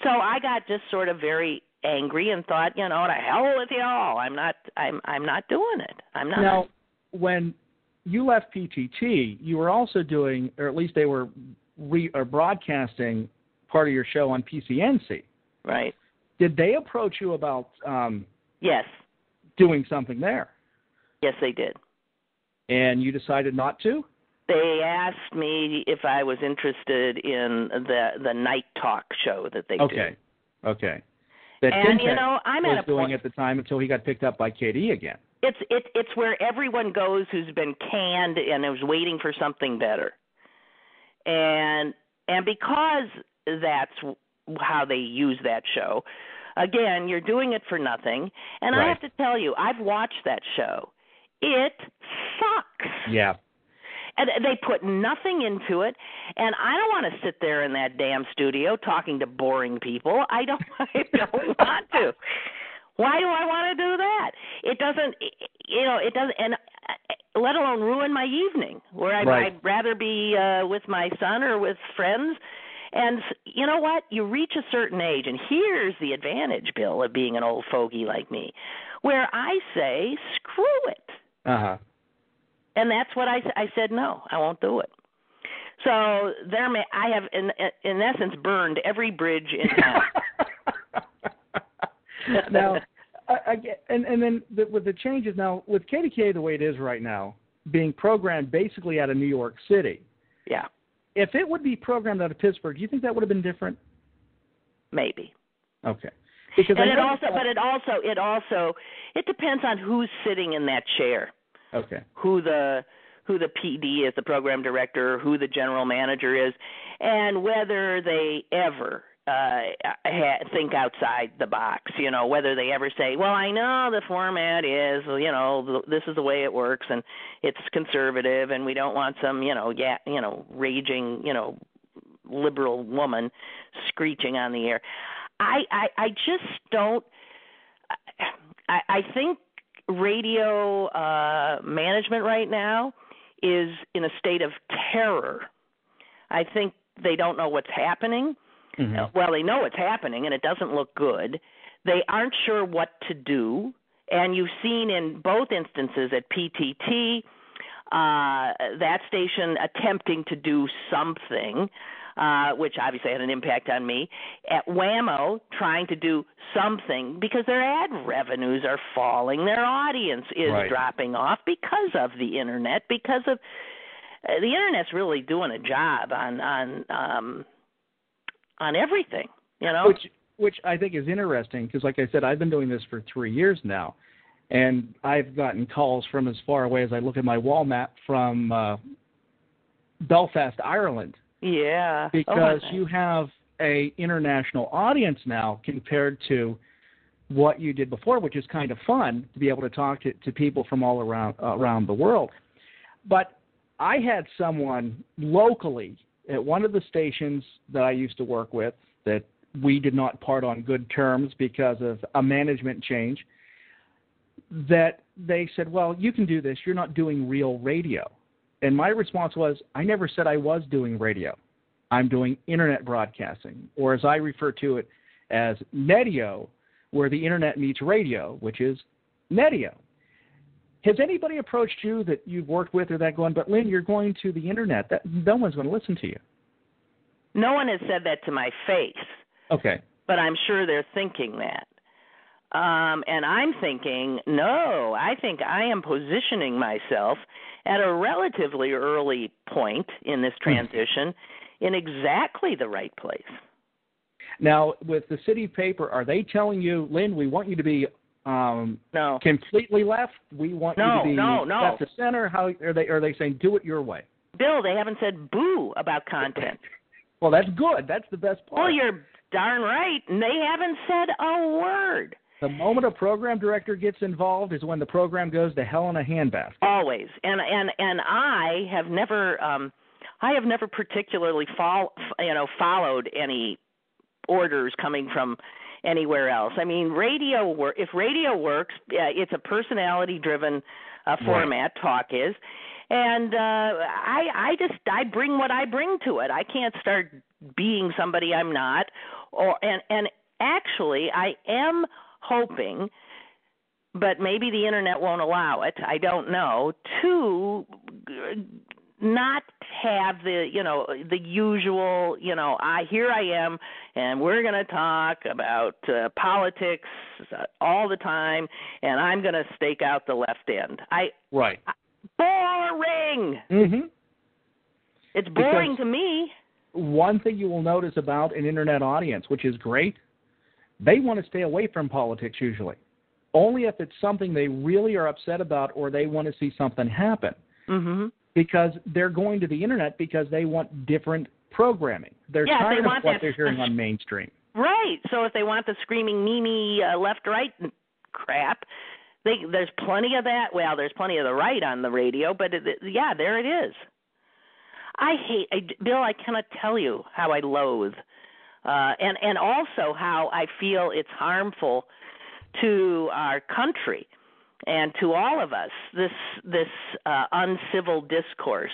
Speaker 14: So I got just sort of very angry and thought, you know, to hell with you all. I'm not I'm I'm not doing it. I'm not.
Speaker 8: Now, when you left PTT, you were also doing, or at least they were re, or broadcasting part of your show on PCNC.
Speaker 14: Right.
Speaker 8: Did they approach you about um,
Speaker 14: Yes.
Speaker 8: doing something there,
Speaker 14: Yes, they did.
Speaker 8: and you decided not to?
Speaker 14: They asked me if I was interested in the the night talk show that they do.
Speaker 8: Okay. Okay. That
Speaker 14: And, you know, I'm
Speaker 8: was
Speaker 14: at a
Speaker 8: doing
Speaker 14: point-
Speaker 8: at the time until he got picked up by KD again.
Speaker 14: It's it, it's where everyone goes who's been canned and is waiting for something better. And and because that's how they use that show, again, you're doing it for nothing. And I have to tell you, I've watched that show. It sucks.
Speaker 8: Yeah.
Speaker 14: and they put nothing into it and i don't want to sit there in that damn studio talking to boring people i don't i don't want to why do i want to do that it doesn't you know it doesn't and uh, let alone ruin my evening where i'd,
Speaker 8: Right.
Speaker 14: I'd rather be uh with my son or with friends and you know what you reach a certain age and here's the advantage bill of being an old fogey like me where i say screw it
Speaker 8: Uh huh.
Speaker 14: and that's what I I said no, I won't do it. So there may I have in in essence burned every bridge in town.
Speaker 8: now, I, I get, and and then the, with the changes now with KDK the way it is right now, being programmed basically out of New York City.
Speaker 14: Yeah,
Speaker 8: If it would be programmed out of Pittsburgh, do you think that would have been different?
Speaker 14: maybe.
Speaker 8: Okay. Because
Speaker 14: and
Speaker 8: I
Speaker 14: it also but it also it also it depends on who's sitting in that chair.
Speaker 8: okay.
Speaker 14: who the who the PD is, the program director, who the general manager is, and whether they ever uh ha- think outside the box. You know, whether they ever say, "Well, I know the format is, you know, th- this is the way it works, and it's conservative, and we don't want some, you know, yeah, you know, raging, you know, liberal woman screeching on the air." I I, I just don't. I, I think radio uh, management right now is in a state of terror. I think they don't know what's happening. Uh, Well, they know it's happening, and it doesn't look good. They aren't sure what to do, and you've seen in both instances at PTT uh, that station attempting to do something, uh, which obviously had an impact on me. At Whammo, trying to do something because their ad revenues are falling, their audience is
Speaker 8: Right.
Speaker 14: dropping off because of the internet, because of uh, the internet's really doing a job on on um, on everything. You know,
Speaker 8: Which which I think is interesting because, like I said, I've been doing this for three years now, and I've gotten calls from as far away as I look at my wall map from uh, Belfast, Ireland,
Speaker 14: yeah,
Speaker 8: because
Speaker 14: oh,
Speaker 8: you have a international audience now compared to what you did before, which is kind of fun to be able to talk to, to people from all around around the world. But I had someone locally at one of the stations that I used to work with that we did not part on good terms because of a management change. That they said, "Well, you can do this. You're not doing real radio." And my response was, "I never said I was doing radio. I'm doing internet broadcasting, or as I refer to it as Netio, where the internet meets radio, which is Netio. Has anybody approached you that you've worked with or that going, but Lynn, you're going to the internet. That no one's going to listen to you.
Speaker 14: No one has said that to my face,
Speaker 8: Okay.
Speaker 14: but I'm sure they're thinking that. Um, and I'm thinking, no, I think I am positioning myself at a relatively early point in this transition in exactly the right place.
Speaker 8: Now, with the city paper, are they telling you, Lynn, we want you to be um,
Speaker 14: no
Speaker 8: completely left? We want
Speaker 14: No,
Speaker 8: you to be
Speaker 14: no, no.
Speaker 8: left to center. How are they? Are they saying do it your way?
Speaker 14: Bill, they haven't said boo about content.
Speaker 8: Well, that's good. That's the best part.
Speaker 14: Well, you're darn right. And they haven't said a word.
Speaker 8: The moment a program director gets involved is when the program goes to hell in a handbasket.
Speaker 14: Always. And and and I have never um I have never particularly fol- you know followed any orders coming from anywhere else. I mean, radio work if radio works, uh, it's a personality driven uh, format talk is. And uh I I just I bring what I bring to it. I can't start being somebody I'm not or and and actually I am hoping but maybe the internet won't allow it. I don't know. To not have the you know the usual you know I here I am and we're going to talk about uh, politics uh, all the time and I'm going to stake out the left end. I
Speaker 8: Right.
Speaker 14: boring.
Speaker 8: Mm-hmm.
Speaker 14: It's boring
Speaker 8: Because-
Speaker 14: to me.
Speaker 8: One thing you will notice about an internet audience, which is great, they want to stay away from politics usually. Only if it's something they really are upset about or they want to see something happen.
Speaker 14: Mhm.
Speaker 8: Because they're going to the internet because they want different programming. They're
Speaker 14: Yeah, they
Speaker 8: tired
Speaker 14: want
Speaker 8: of what
Speaker 14: that-
Speaker 8: they're hearing on mainstream.
Speaker 14: Right. So if they want the screaming Mimi uh, left right crap, they there's plenty of that. Well, there's plenty of the right on the radio, but it, it- yeah, there it is. I hate I, Bill. I cannot tell you how I loathe, uh, and and also how I feel it's harmful to our country and to all of us. This this uh, uncivil discourse,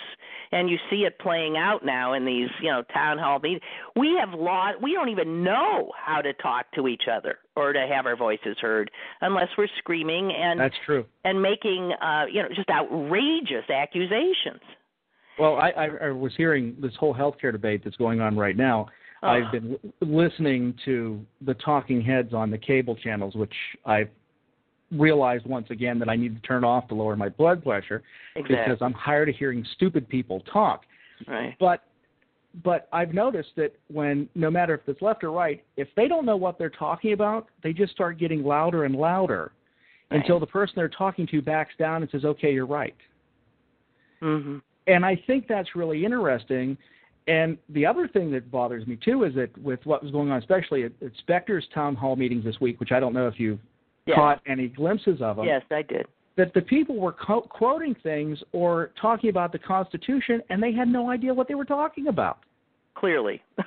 Speaker 14: and you see it playing out now in these you know town hall meetings. We have lost. We don't even know how to talk to each other or to have our voices heard unless we're screaming and
Speaker 8: That's true.
Speaker 14: and making uh, you know just outrageous accusations.
Speaker 8: Well, I, I, I was hearing this whole healthcare debate that's going on right now. I've been listening to the talking heads on the cable channels, which I've realized once again that I need to turn off to lower my blood pressure
Speaker 14: Exactly.
Speaker 8: because I'm tired of hearing stupid people talk.
Speaker 14: Right.
Speaker 8: But but I've noticed that when no matter if it's left or right, if they don't know what they're talking about, they just start getting louder and louder until the person they're talking to backs down and says, "Okay, you're right."
Speaker 14: hmm
Speaker 8: And I think that's really interesting. And the other thing that bothers me too is that with what was going on, especially at, at Specter's town hall meetings this week, which I don't know if you've
Speaker 14: Yes.
Speaker 8: caught any glimpses of them,
Speaker 14: Yes, I did.
Speaker 8: that the people were co- quoting things or talking about the Constitution, and they had no idea what they were talking about.
Speaker 14: Clearly.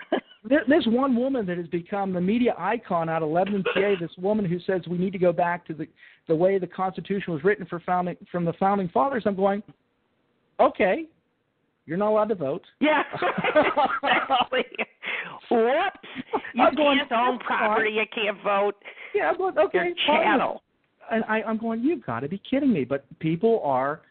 Speaker 8: There, there's one woman that has become the media icon out of Lebanon, PA. This woman who says we need to go back to the the way the Constitution was written for founding from the founding fathers. I'm going, okay, you're not allowed to vote.
Speaker 14: Yeah, exactly. Whoops! You
Speaker 8: I'm going,
Speaker 14: can't own property.
Speaker 8: fine."
Speaker 14: You can't vote.
Speaker 8: Yeah, I'm going, okay,
Speaker 14: chattel.
Speaker 8: And I, I'm going, you've got to be kidding me. But people are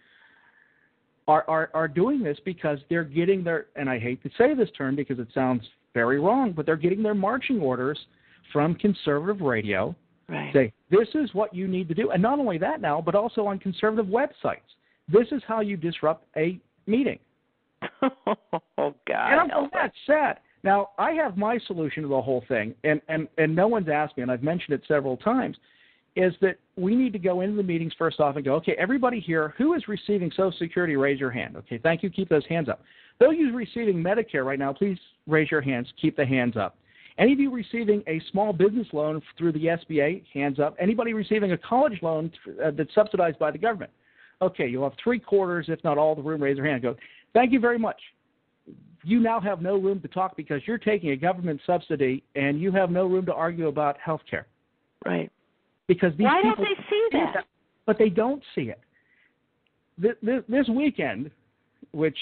Speaker 8: are are are doing this because they're getting their and I hate to say this term because it sounds very wrong, but they're getting their marching orders from conservative radio.
Speaker 14: Right.
Speaker 8: Say this is what you need to do, and not only that now, but also on conservative websites. This is how you disrupt a meeting.
Speaker 14: oh God.
Speaker 8: And I'm that's sad. Now, I have my solution to the whole thing, and, and, and no one's asked me, and I've mentioned it several times, is that we need to go into the meetings first off and go, okay, everybody here, who is receiving Social Security, raise your hand. Okay, thank you, keep those hands up. Those you receiving Medicare right now, please raise your hands, keep the hands up. Any of you receiving a small business loan through the SBA, hands up. Anybody receiving a college loan uh, that's subsidized by the government? Okay, you'll have three quarters, if not all, the room raise their hand. Go, thank you very much you now have no room to talk because you're taking a government subsidy and you have no room to argue about health care.
Speaker 14: Right.
Speaker 8: Because these
Speaker 14: Why don't they see that?
Speaker 8: But they don't see it. This, this, this weekend, which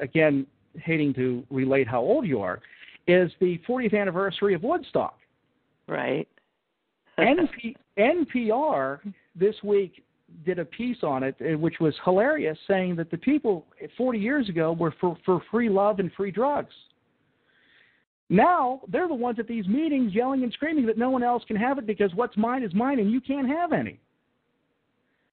Speaker 8: again, hating to relate how old you are, is the 40th anniversary of Woodstock.
Speaker 14: Right.
Speaker 8: NP, NPR this week did a piece on it, uh, which was hilarious, saying that the people 40 years ago were for, for free love and free drugs. Now they're the ones at these meetings yelling and screaming that no one else can have it because what's mine is mine and you can't have any.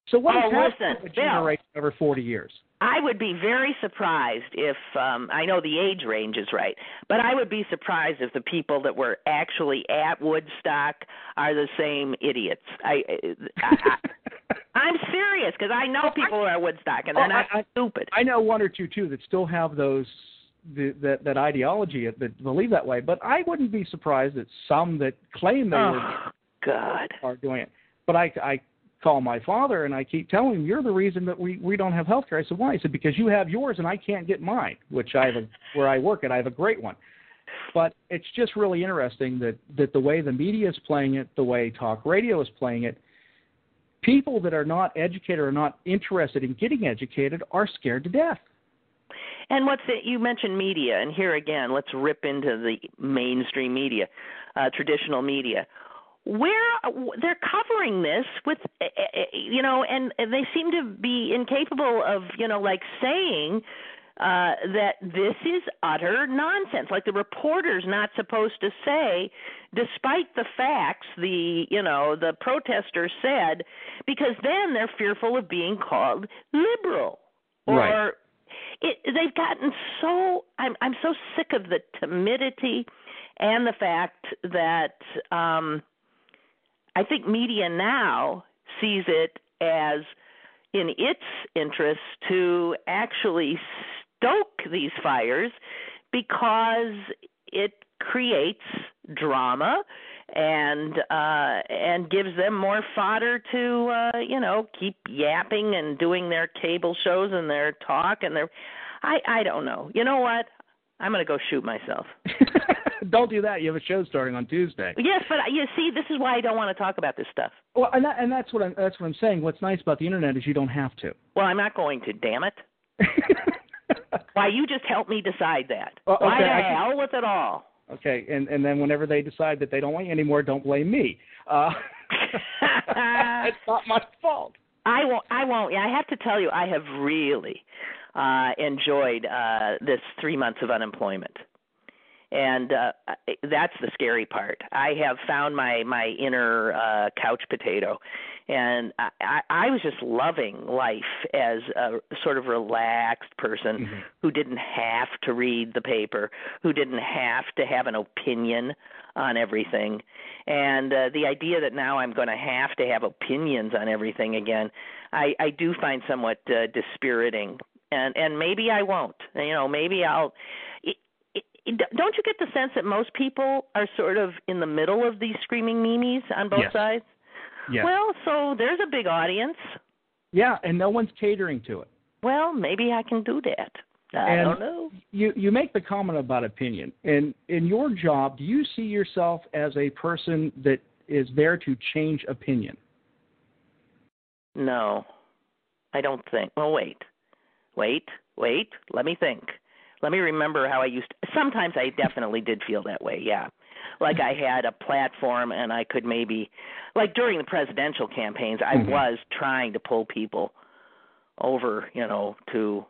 Speaker 8: So what
Speaker 14: Oh,
Speaker 8: has happened
Speaker 14: listen,
Speaker 8: to a
Speaker 14: Bill.
Speaker 8: over 40 years?
Speaker 14: I would be very surprised if um I know the age range is right, but I would be surprised if the people that were actually at Woodstock are the same idiots. I, I, I I'm serious because I know people who are at Woodstock and they're
Speaker 8: Oh,
Speaker 14: not
Speaker 8: I-
Speaker 14: stupid.
Speaker 8: I know one or two too that still have those the, that that ideology that believe that way, but I wouldn't be surprised that some that claim they were
Speaker 14: Oh God.
Speaker 8: are doing it. But I I call my father and I keep telling him you're the reason that we we don't have health care. I said why? He said because you have yours and I can't get mine, which I have a, where I work at I have a great one. But it's just really interesting that that the way the media is playing it, the way talk radio is playing it, people that are not educated or not interested in getting educated are scared to death.
Speaker 14: And what's it? You mentioned media, and here again, let's rip into the mainstream media, uh, traditional media. Where they're covering this with, eh, eh, you know, and they seem to be incapable of, you know, like saying uh, that this is utter nonsense. Like the reporter's not supposed to say, despite the facts, the you know the protesters said, because then they're fearful of being called liberal or
Speaker 8: Right.
Speaker 14: it, they've gotten so I'm I'm so sick of the timidity and the fact that um I think media now sees it as in its interest to actually stoke these fires because it creates drama and uh and gives them more fodder to uh you know keep yapping and doing their cable shows and their talk and their I I don't know. You know what? I'm going to go shoot myself.
Speaker 8: Don't do that. You have a show starting on Tuesday.
Speaker 14: Yes, but you see, this is why I don't want to talk about this stuff.
Speaker 8: Well, and that, and that's what I'm that's what I'm saying. What's nice about the internet is you don't have to.
Speaker 14: Well, I'm not going to. Damn it! why you just help me decide that?
Speaker 8: Well,
Speaker 14: why
Speaker 8: okay,
Speaker 14: the
Speaker 8: I can-
Speaker 14: hell with it all?
Speaker 8: Okay, and and then whenever they decide that they don't want you anymore, don't blame me. Uh, it's not my fault.
Speaker 14: I won't. I won't. Yeah, I have to tell you, I have really uh enjoyed uh this three months of unemployment, and uh that's the scary part. I have found my my inner uh couch potato, and I I, I was just loving life as a sort of relaxed person who didn't have to read the paper, who didn't have to have an opinion on everything. And uh, the idea that now I'm going to have to have opinions on everything again, I, I do find somewhat uh, dispiriting. And and maybe I won't. You know, maybe I'll. Don't you get the sense that most people are sort of in the middle of these screaming memes on both
Speaker 8: Yes.
Speaker 14: sides? Well, so there's a big audience.
Speaker 8: Yeah, and no one's catering to it.
Speaker 14: Well, maybe I can do that. I
Speaker 8: and
Speaker 14: don't know.
Speaker 8: You you make the comment about opinion, and in your job, do you see yourself as a person that is there to change opinion?
Speaker 14: No, I don't think. Well, wait, wait, wait. Let me think. Let me remember how I used. to. sometimes I definitely did feel that way. Yeah, like I had a platform and I could maybe, like during the presidential campaigns, I
Speaker 8: Mhm.
Speaker 14: was trying to pull people over, you know, to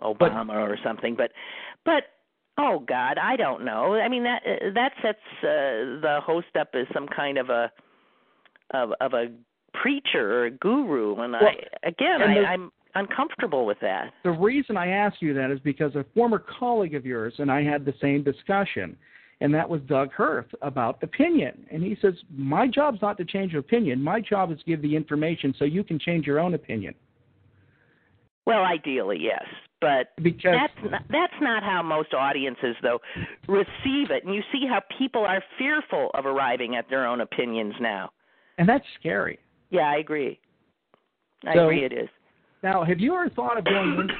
Speaker 14: Obama or something. But, but oh God, I don't know. I mean that that sets uh, the host up as some kind of a of of a preacher or a guru, and
Speaker 8: Well,
Speaker 14: I again
Speaker 8: and
Speaker 14: I,
Speaker 8: the-
Speaker 14: I'm uncomfortable with that.
Speaker 8: The reason I ask you that is because a former colleague of yours and I had the same discussion, and that was Doug Hoerth about opinion. And he says, My job's not to change your opinion. My job is to give the information so you can change your own opinion.
Speaker 14: Well, ideally, yes, but
Speaker 8: Because
Speaker 14: that's not, that's not how most audiences though receive it. And you see how people are fearful of arriving at their own opinions now.
Speaker 8: and that's scary.
Speaker 14: Yeah, I agree. I
Speaker 8: So-
Speaker 14: agree. It is.
Speaker 8: Now, have you ever thought of going in,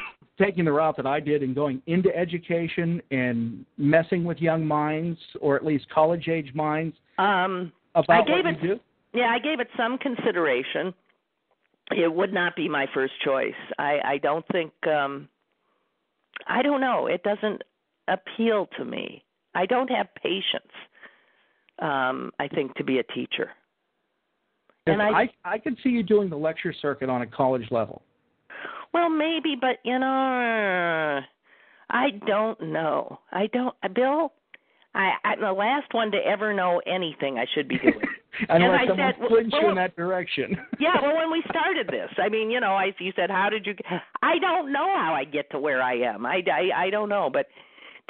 Speaker 8: taking the route that I did and going into education and messing with young minds, or at least college age minds,
Speaker 14: Um,
Speaker 8: about
Speaker 14: I gave
Speaker 8: what
Speaker 14: it.
Speaker 8: you do?
Speaker 14: Yeah, I gave it some consideration. It would not be my first choice. I I don't think um I don't know. It doesn't appeal to me. I don't have patience. Um I think to be a teacher.
Speaker 8: And
Speaker 14: I,
Speaker 8: I I could see you doing the lecture circuit on a college level.
Speaker 14: Well, maybe, but you know, uh, I don't know. I don't, uh, Bill. I, I'm the last one to ever know anything I should be doing.
Speaker 8: Unless
Speaker 14: I
Speaker 8: someone
Speaker 14: said,
Speaker 8: points you in that direction.
Speaker 14: yeah, well, when we started this, I mean, you know, I you said, "How did you?" I don't know how I get to where I am. I, I, I don't know, but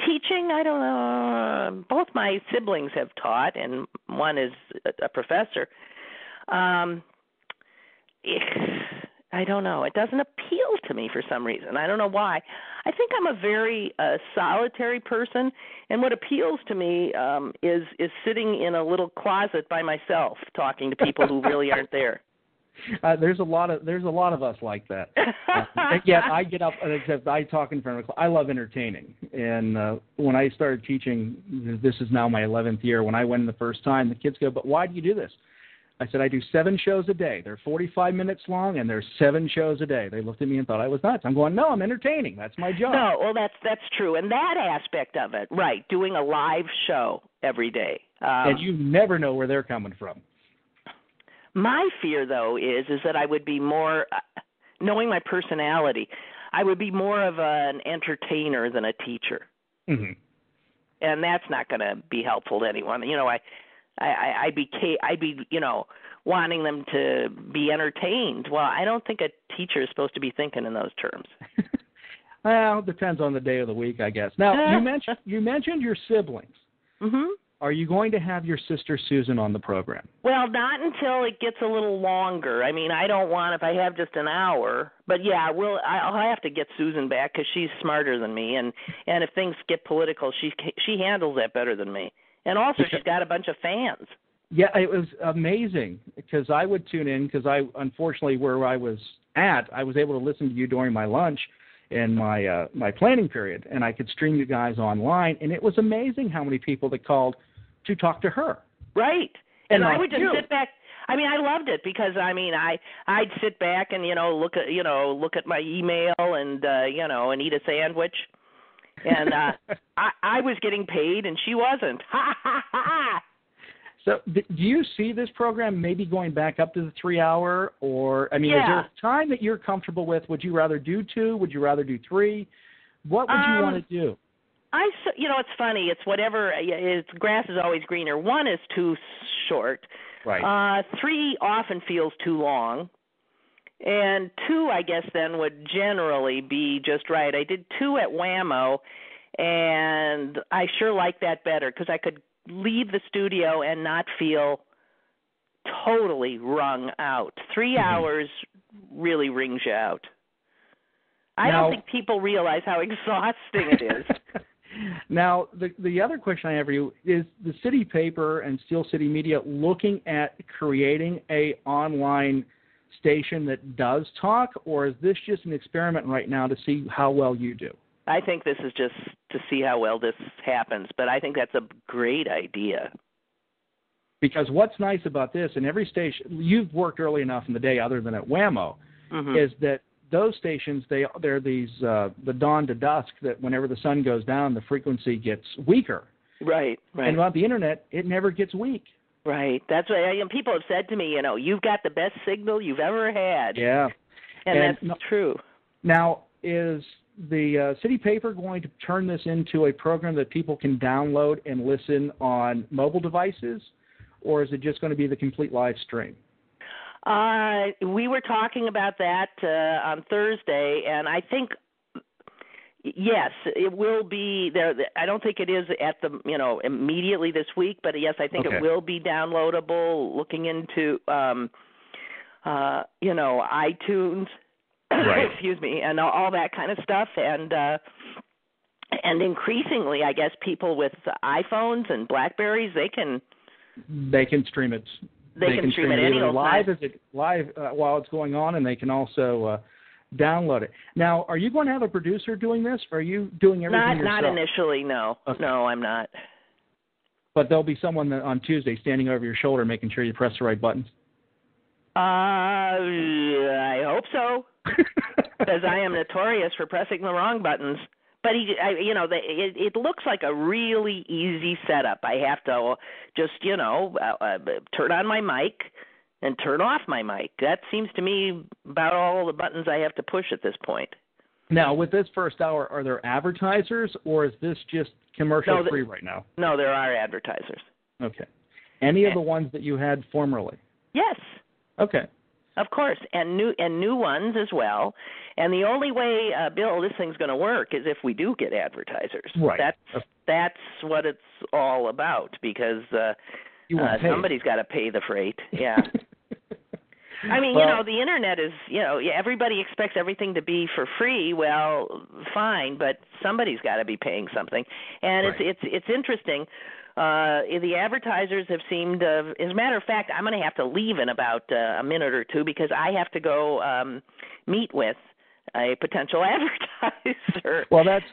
Speaker 14: teaching, I don't know. Uh, both my siblings have taught, and one is a, a professor. Um, eh, I don't know. It doesn't appeal to me for some reason. I don't know why. I think I'm a very uh, solitary person, and what appeals to me um, is is sitting in a little closet by myself, talking to people who really aren't there.
Speaker 8: Uh, there's a lot of there's a lot of us like that. Uh, and yet I get up and except I talk in front of a cl- I love entertaining. And uh, when I started teaching, this is now my 11th year. When I went in the first time, the kids go, "But why do you do this?" I said, "I do seven shows a day. They're 45 minutes long, and there's seven shows a day." They looked at me and thought I was nuts. I'm going, "No, I'm entertaining. That's my job."
Speaker 14: No, well, that's that's true, and that aspect of it, right? Doing a live show every day. Um,
Speaker 8: and you never know where they're coming from.
Speaker 14: My fear, though, is is that I would be more, uh, knowing my personality, I would be more of an entertainer than a teacher,
Speaker 8: Mm-hmm.
Speaker 14: and that's not going to be helpful to anyone. You know, I, I, I I'd be, ca- I'd be, you know, wanting them to be entertained. Well, I don't think a teacher is supposed to be thinking in those terms.
Speaker 8: Well, it depends on the day of the week, I guess. Now, you mentioned you mentioned your siblings.
Speaker 14: Mhm.
Speaker 8: Are you going to have your sister Susan on the program?
Speaker 14: Well, not until it gets a little longer. I mean, I don't want if I have just an hour, but yeah, we'll. I'll have to get Susan back because she's smarter than me, and and if things get political, she she handles that better than me. And also, she's got a bunch of fans.
Speaker 8: Yeah, it was amazing because I would tune in because I unfortunately where I was at, I was able to listen to you during my lunch and my uh, my planning period, and I could stream you guys online, and it was amazing how many people that called to talk to her.
Speaker 14: Right. And,
Speaker 8: And
Speaker 14: I would just
Speaker 8: you.
Speaker 14: sit back. I mean, I loved it because I mean, I I'd sit back and you know look at you know look at my email and uh, you know and eat a sandwich, and uh, I I was getting paid and she wasn't. Ha ha ha.
Speaker 8: So, do you see this program maybe going back up to the three hour, or I mean, is there a time that you're comfortable with? Would you rather do two? Would you rather do three? What would you
Speaker 14: Um,
Speaker 8: want to do?
Speaker 14: I you know it's funny. It's whatever. It's grass is always greener. One is too short.
Speaker 8: Right.
Speaker 14: Uh, three often feels too long. And two, I guess, then would generally be just right. I did two at Whammo, and I sure like that better because I could leave the studio and not feel totally wrung out. 3
Speaker 8: Mm-hmm.
Speaker 14: hours really rings you out. I
Speaker 8: Now-
Speaker 14: don't think people realize how exhausting it is.
Speaker 8: Now, the the other question I have for you is: the City Paper and Steel City Media looking at creating a online station that does talk, or is this just an experiment right now to see how well you do?
Speaker 14: I think this is just to see how well this happens, but I think that's a great idea.
Speaker 8: Because what's nice about this, and every station you've worked early enough in the day, other than at Whammo,
Speaker 14: Mhm.
Speaker 8: is that those stations they they're these uh, the dawn to dusk that whenever the sun goes down, the frequency gets weaker.
Speaker 14: Right, right.
Speaker 8: And about the internet, it never gets weak.
Speaker 14: Right. That's what I, and people have said to me, you know, you've got the best signal you've ever had.
Speaker 8: Yeah.
Speaker 14: And,
Speaker 8: And
Speaker 14: that's
Speaker 8: no-
Speaker 14: true.
Speaker 8: Now, is the uh, city paper going to turn this into a program that people can download and listen on mobile devices, or is it just going to be the complete live stream?
Speaker 14: Uh, we were talking about that uh, on Thursday, and I think yes, it will be there. I don't think it is at the you know immediately this week, but yes, I think
Speaker 15: Okay.
Speaker 14: it will be downloadable. Looking into um, uh, you know iTunes,
Speaker 15: Right.
Speaker 14: excuse me, and all, all that kind of stuff, and. uh and increasingly, I guess people with iPhones and Blackberries, they can
Speaker 8: They can stream it.
Speaker 14: They can stream it any
Speaker 8: either live
Speaker 14: time.
Speaker 8: as it live uh, while it's going on, and they can also uh, download it. Now, are you going to have a producer doing this, or are you doing everything
Speaker 14: not
Speaker 8: yourself?
Speaker 14: not initially. No,
Speaker 8: Okay.
Speaker 14: no, I'm not.
Speaker 8: But there'll be someone that, on Tuesday standing over your shoulder, making sure you press the right buttons.
Speaker 14: Uh, I hope so, because I am notorious for pressing the wrong buttons. But he, I, you know, the, it, it looks like a really easy setup. I have to just, you know, uh, uh, turn on my mic, and turn off my mic. That seems to me about all the buttons I have to push at this point.
Speaker 8: Now, with this first hour, are there advertisers or is this just commercial
Speaker 14: No, the-
Speaker 8: free right now?
Speaker 14: No, there are advertisers.
Speaker 8: Okay. Any of the ones that you had formerly?
Speaker 14: Yes.
Speaker 8: Okay.
Speaker 14: Of course, and new and new ones as well. And the only way, uh, Bill, this thing's going to work is if we do get advertisers.
Speaker 8: Right.
Speaker 14: That's that's what it's all about because uh, uh, somebody's got to pay the freight. Yeah. I mean, you know, the internet is, you know, everybody expects everything to be for free. Well, fine, but somebody's got to be paying something. And it's it's it's interesting. Uh the advertisers have seemed uh, as a matter of fact, I'm going to have to leave in about uh, a minute or two because I have to go um meet with a potential advertiser.
Speaker 8: Well, that's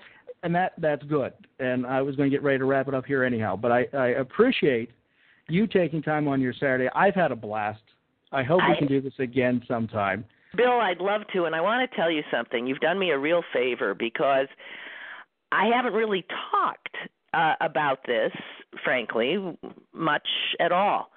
Speaker 8: and that that's good. And I was going to get ready to wrap it up here anyhow, but I, I appreciate you taking time on your Saturday. I've had a blast. I hope we can do this again sometime.
Speaker 14: Bill, I'd love to, and I want to tell you something. You've done me a real favor because I haven't really talked uh, about this, frankly, much at all.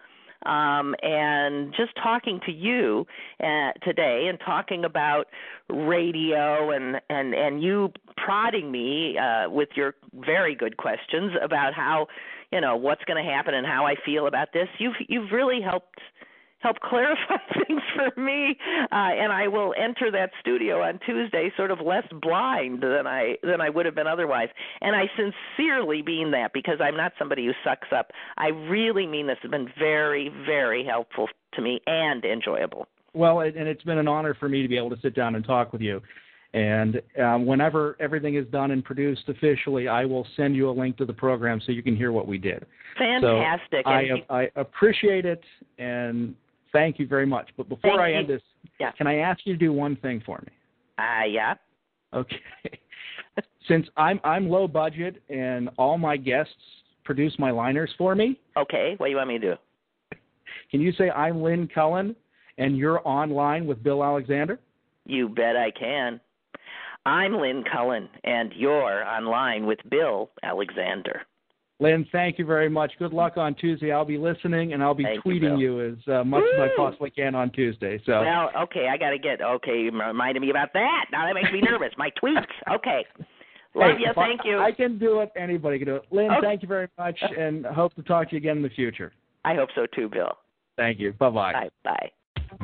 Speaker 14: Um, and just talking to you uh, today and talking about radio and and and you prodding me uh, with your very good questions about how you know what's going to happen and how I feel about this. You've you've really helped help clarify things for me uh, and I will enter that studio on Tuesday sort of less blind than I than I would have been otherwise. And I sincerely mean that because I'm not somebody who sucks up. I really mean this. Has been very very helpful to me and enjoyable.
Speaker 8: Well, and it's been an honor for me to be able to sit down and talk with you. And um, whenever everything is done and produced officially, I will send you a link to the program so you can hear what we did.
Speaker 14: fantastic.
Speaker 8: So I, I appreciate it and thank you very much. But before
Speaker 14: Thank
Speaker 8: I
Speaker 14: you.
Speaker 8: end this,
Speaker 14: Yeah.
Speaker 8: can I ask you to do one thing for me?
Speaker 14: uh yeah
Speaker 8: Okay. Since I'm I'm low budget and all my guests produce my liners for me,
Speaker 14: okay what do you want me to do
Speaker 8: can you say I'm Lynn Cullen and you're online with Bill Alexander?
Speaker 14: You bet I can. I'm Lynn Cullen, and you're online with Bill Alexander.
Speaker 8: Lynn, thank you very much. Good luck on Tuesday. I'll be listening and I'll be
Speaker 14: Thank
Speaker 8: tweeting
Speaker 14: Bill.
Speaker 8: you, as uh, much as I possibly can on Tuesday. So
Speaker 14: Well, okay, I got to get. Okay, you reminded me about that. Now that makes me nervous. My tweets. Okay. Love
Speaker 8: Hey,
Speaker 14: you.
Speaker 8: if I-
Speaker 14: Thank you.
Speaker 8: I can do it. Anybody can do it. Lynn,
Speaker 14: Okay.
Speaker 8: thank you very much, and hope to talk to you again in the future.
Speaker 14: I hope so too, Bill.
Speaker 8: Thank you. Bye bye.
Speaker 14: Bye. Bye.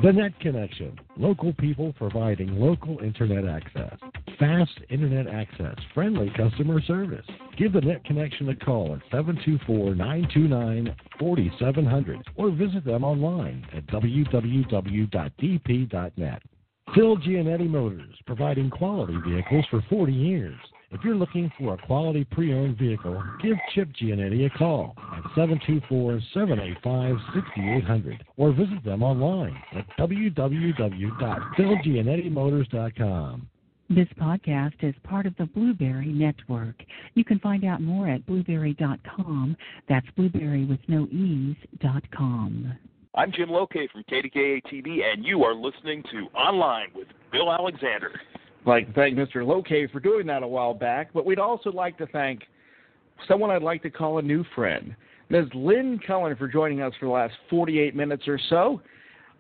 Speaker 9: The Net Connection. Local people providing local internet access. Fast internet access. Friendly customer service. Give the Net Connection a call at 724-929-4700 or visit them online at www.dp.net. Phil Gianetti Motors, providing quality vehicles for 40 years. If you're looking for a quality pre-owned vehicle, give Chip Gianetti a call at 724-785-6800 or visit them online at www.philgianettymotors.com.
Speaker 10: This podcast is part of the Blubrry Network. You can find out more at blubrry.com. That's blubrry with no ease dot com.
Speaker 15: I'm Jim Lokay from KDKA TV, and you are listening to Online with Bill Alexander.
Speaker 8: I'd like to thank Mr. Lokay for doing that a while back, but we'd also like to thank someone I'd like to call a new friend, Ms. Lynn Cullen, for joining us for the last 48 minutes or so.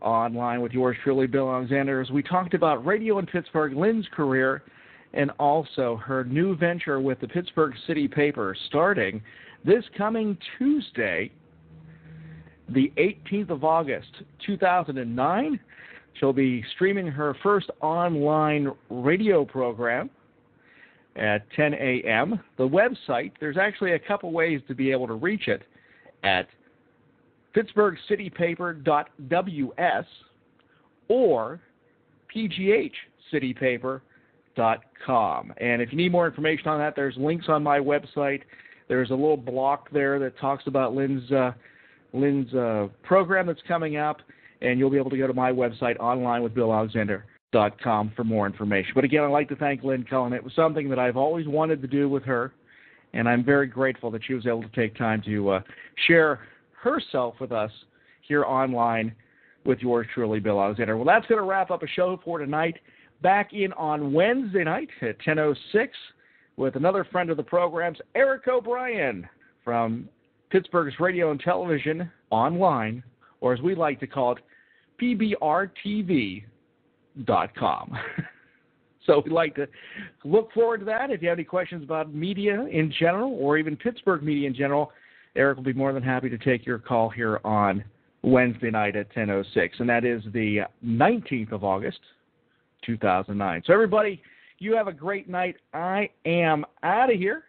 Speaker 8: Online with yours truly, Bill Alexander, as we talked about radio in Pittsburgh, Lynn's career, and also her new venture with the Pittsburgh City Paper starting this coming Tuesday, the 18th of August, 2009. She'll be streaming her first online radio program at 10 a.m. The website, there's actually a couple ways to be able to reach it at pittsburghcitypaper.ws or pghcitypaper.com. And if you need more information on that, there's links on my website. There's a little block there that talks about Lynn's uh, Lynn's uh, program that's coming up, and you'll be able to go to my website online with BillAlexander.com for more information. But again, I'd like to thank Lynn Cullen. It was something that I've always wanted to do with her, and I'm very grateful that she was able to take time to uh, share herself with us here online with yours truly, Bill Alexander. Well, that's going to wrap up a show for tonight. Back in on Wednesday night at 10.06 with another friend of the programs, Eric O'Brien from Pittsburgh's radio and television online, or as we like to call it, pbrtv.com. so we'd like to look forward to that. If you have any questions about media in general or even Pittsburgh media in general, Eric will be more than happy to take your call here on Wednesday night at 10:06, and that is the 19th of August, 2009. So everybody, you have a great night. I am out of here,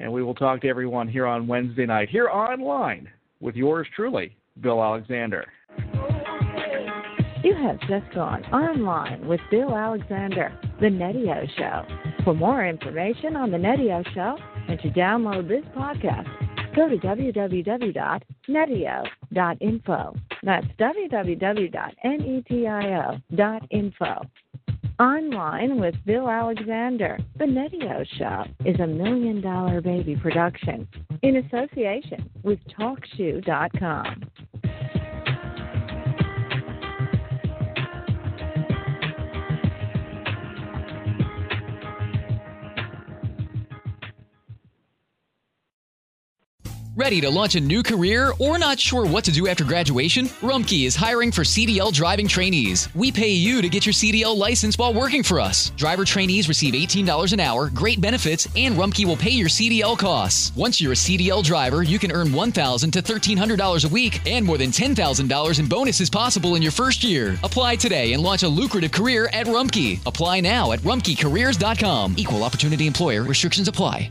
Speaker 8: and we will talk to everyone here on Wednesday night here online with yours truly, Bill Alexander.
Speaker 16: You have just gone online with Bill Alexander, The Netio Show. For more information on The Netio Show and to download this podcast, go to www.netio.info. That's www.netio.info. Online with Bill Alexander, The Netio Show is a million dollar baby production in association with TalkShoe.com.
Speaker 17: Ready to launch a new career or not sure what to do after graduation? Rumpke is hiring for CDL driving trainees. We pay you to get your CDL license while working for us. Driver trainees receive $18 an hour, great benefits, and Rumpke will pay your CDL costs. Once you're a CDL driver, you can earn $1,000 to $1,300 a week and more than $10,000 in bonuses possible in your first year. Apply today and launch a lucrative career at Rumpke. Apply now at rumpkecareers.com. Equal opportunity employer. Restrictions apply.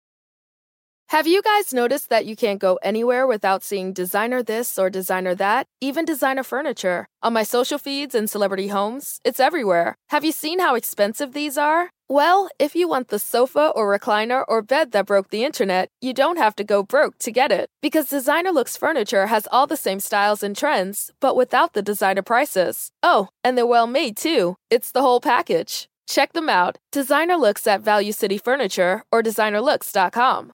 Speaker 18: Have you guys noticed that you can't go anywhere without seeing designer this or designer that, even designer furniture? On my social feeds and celebrity homes, it's everywhere. Have you seen how expensive these are? Well, if you want the sofa or recliner or bed that broke the internet, you don't have to go broke to get it. Because Designer Looks Furniture has all the same styles and trends, but without the designer prices. Oh, and they're well made too. It's the whole package. Check them out. Designer Looks at Value City Furniture or designerlooks.com.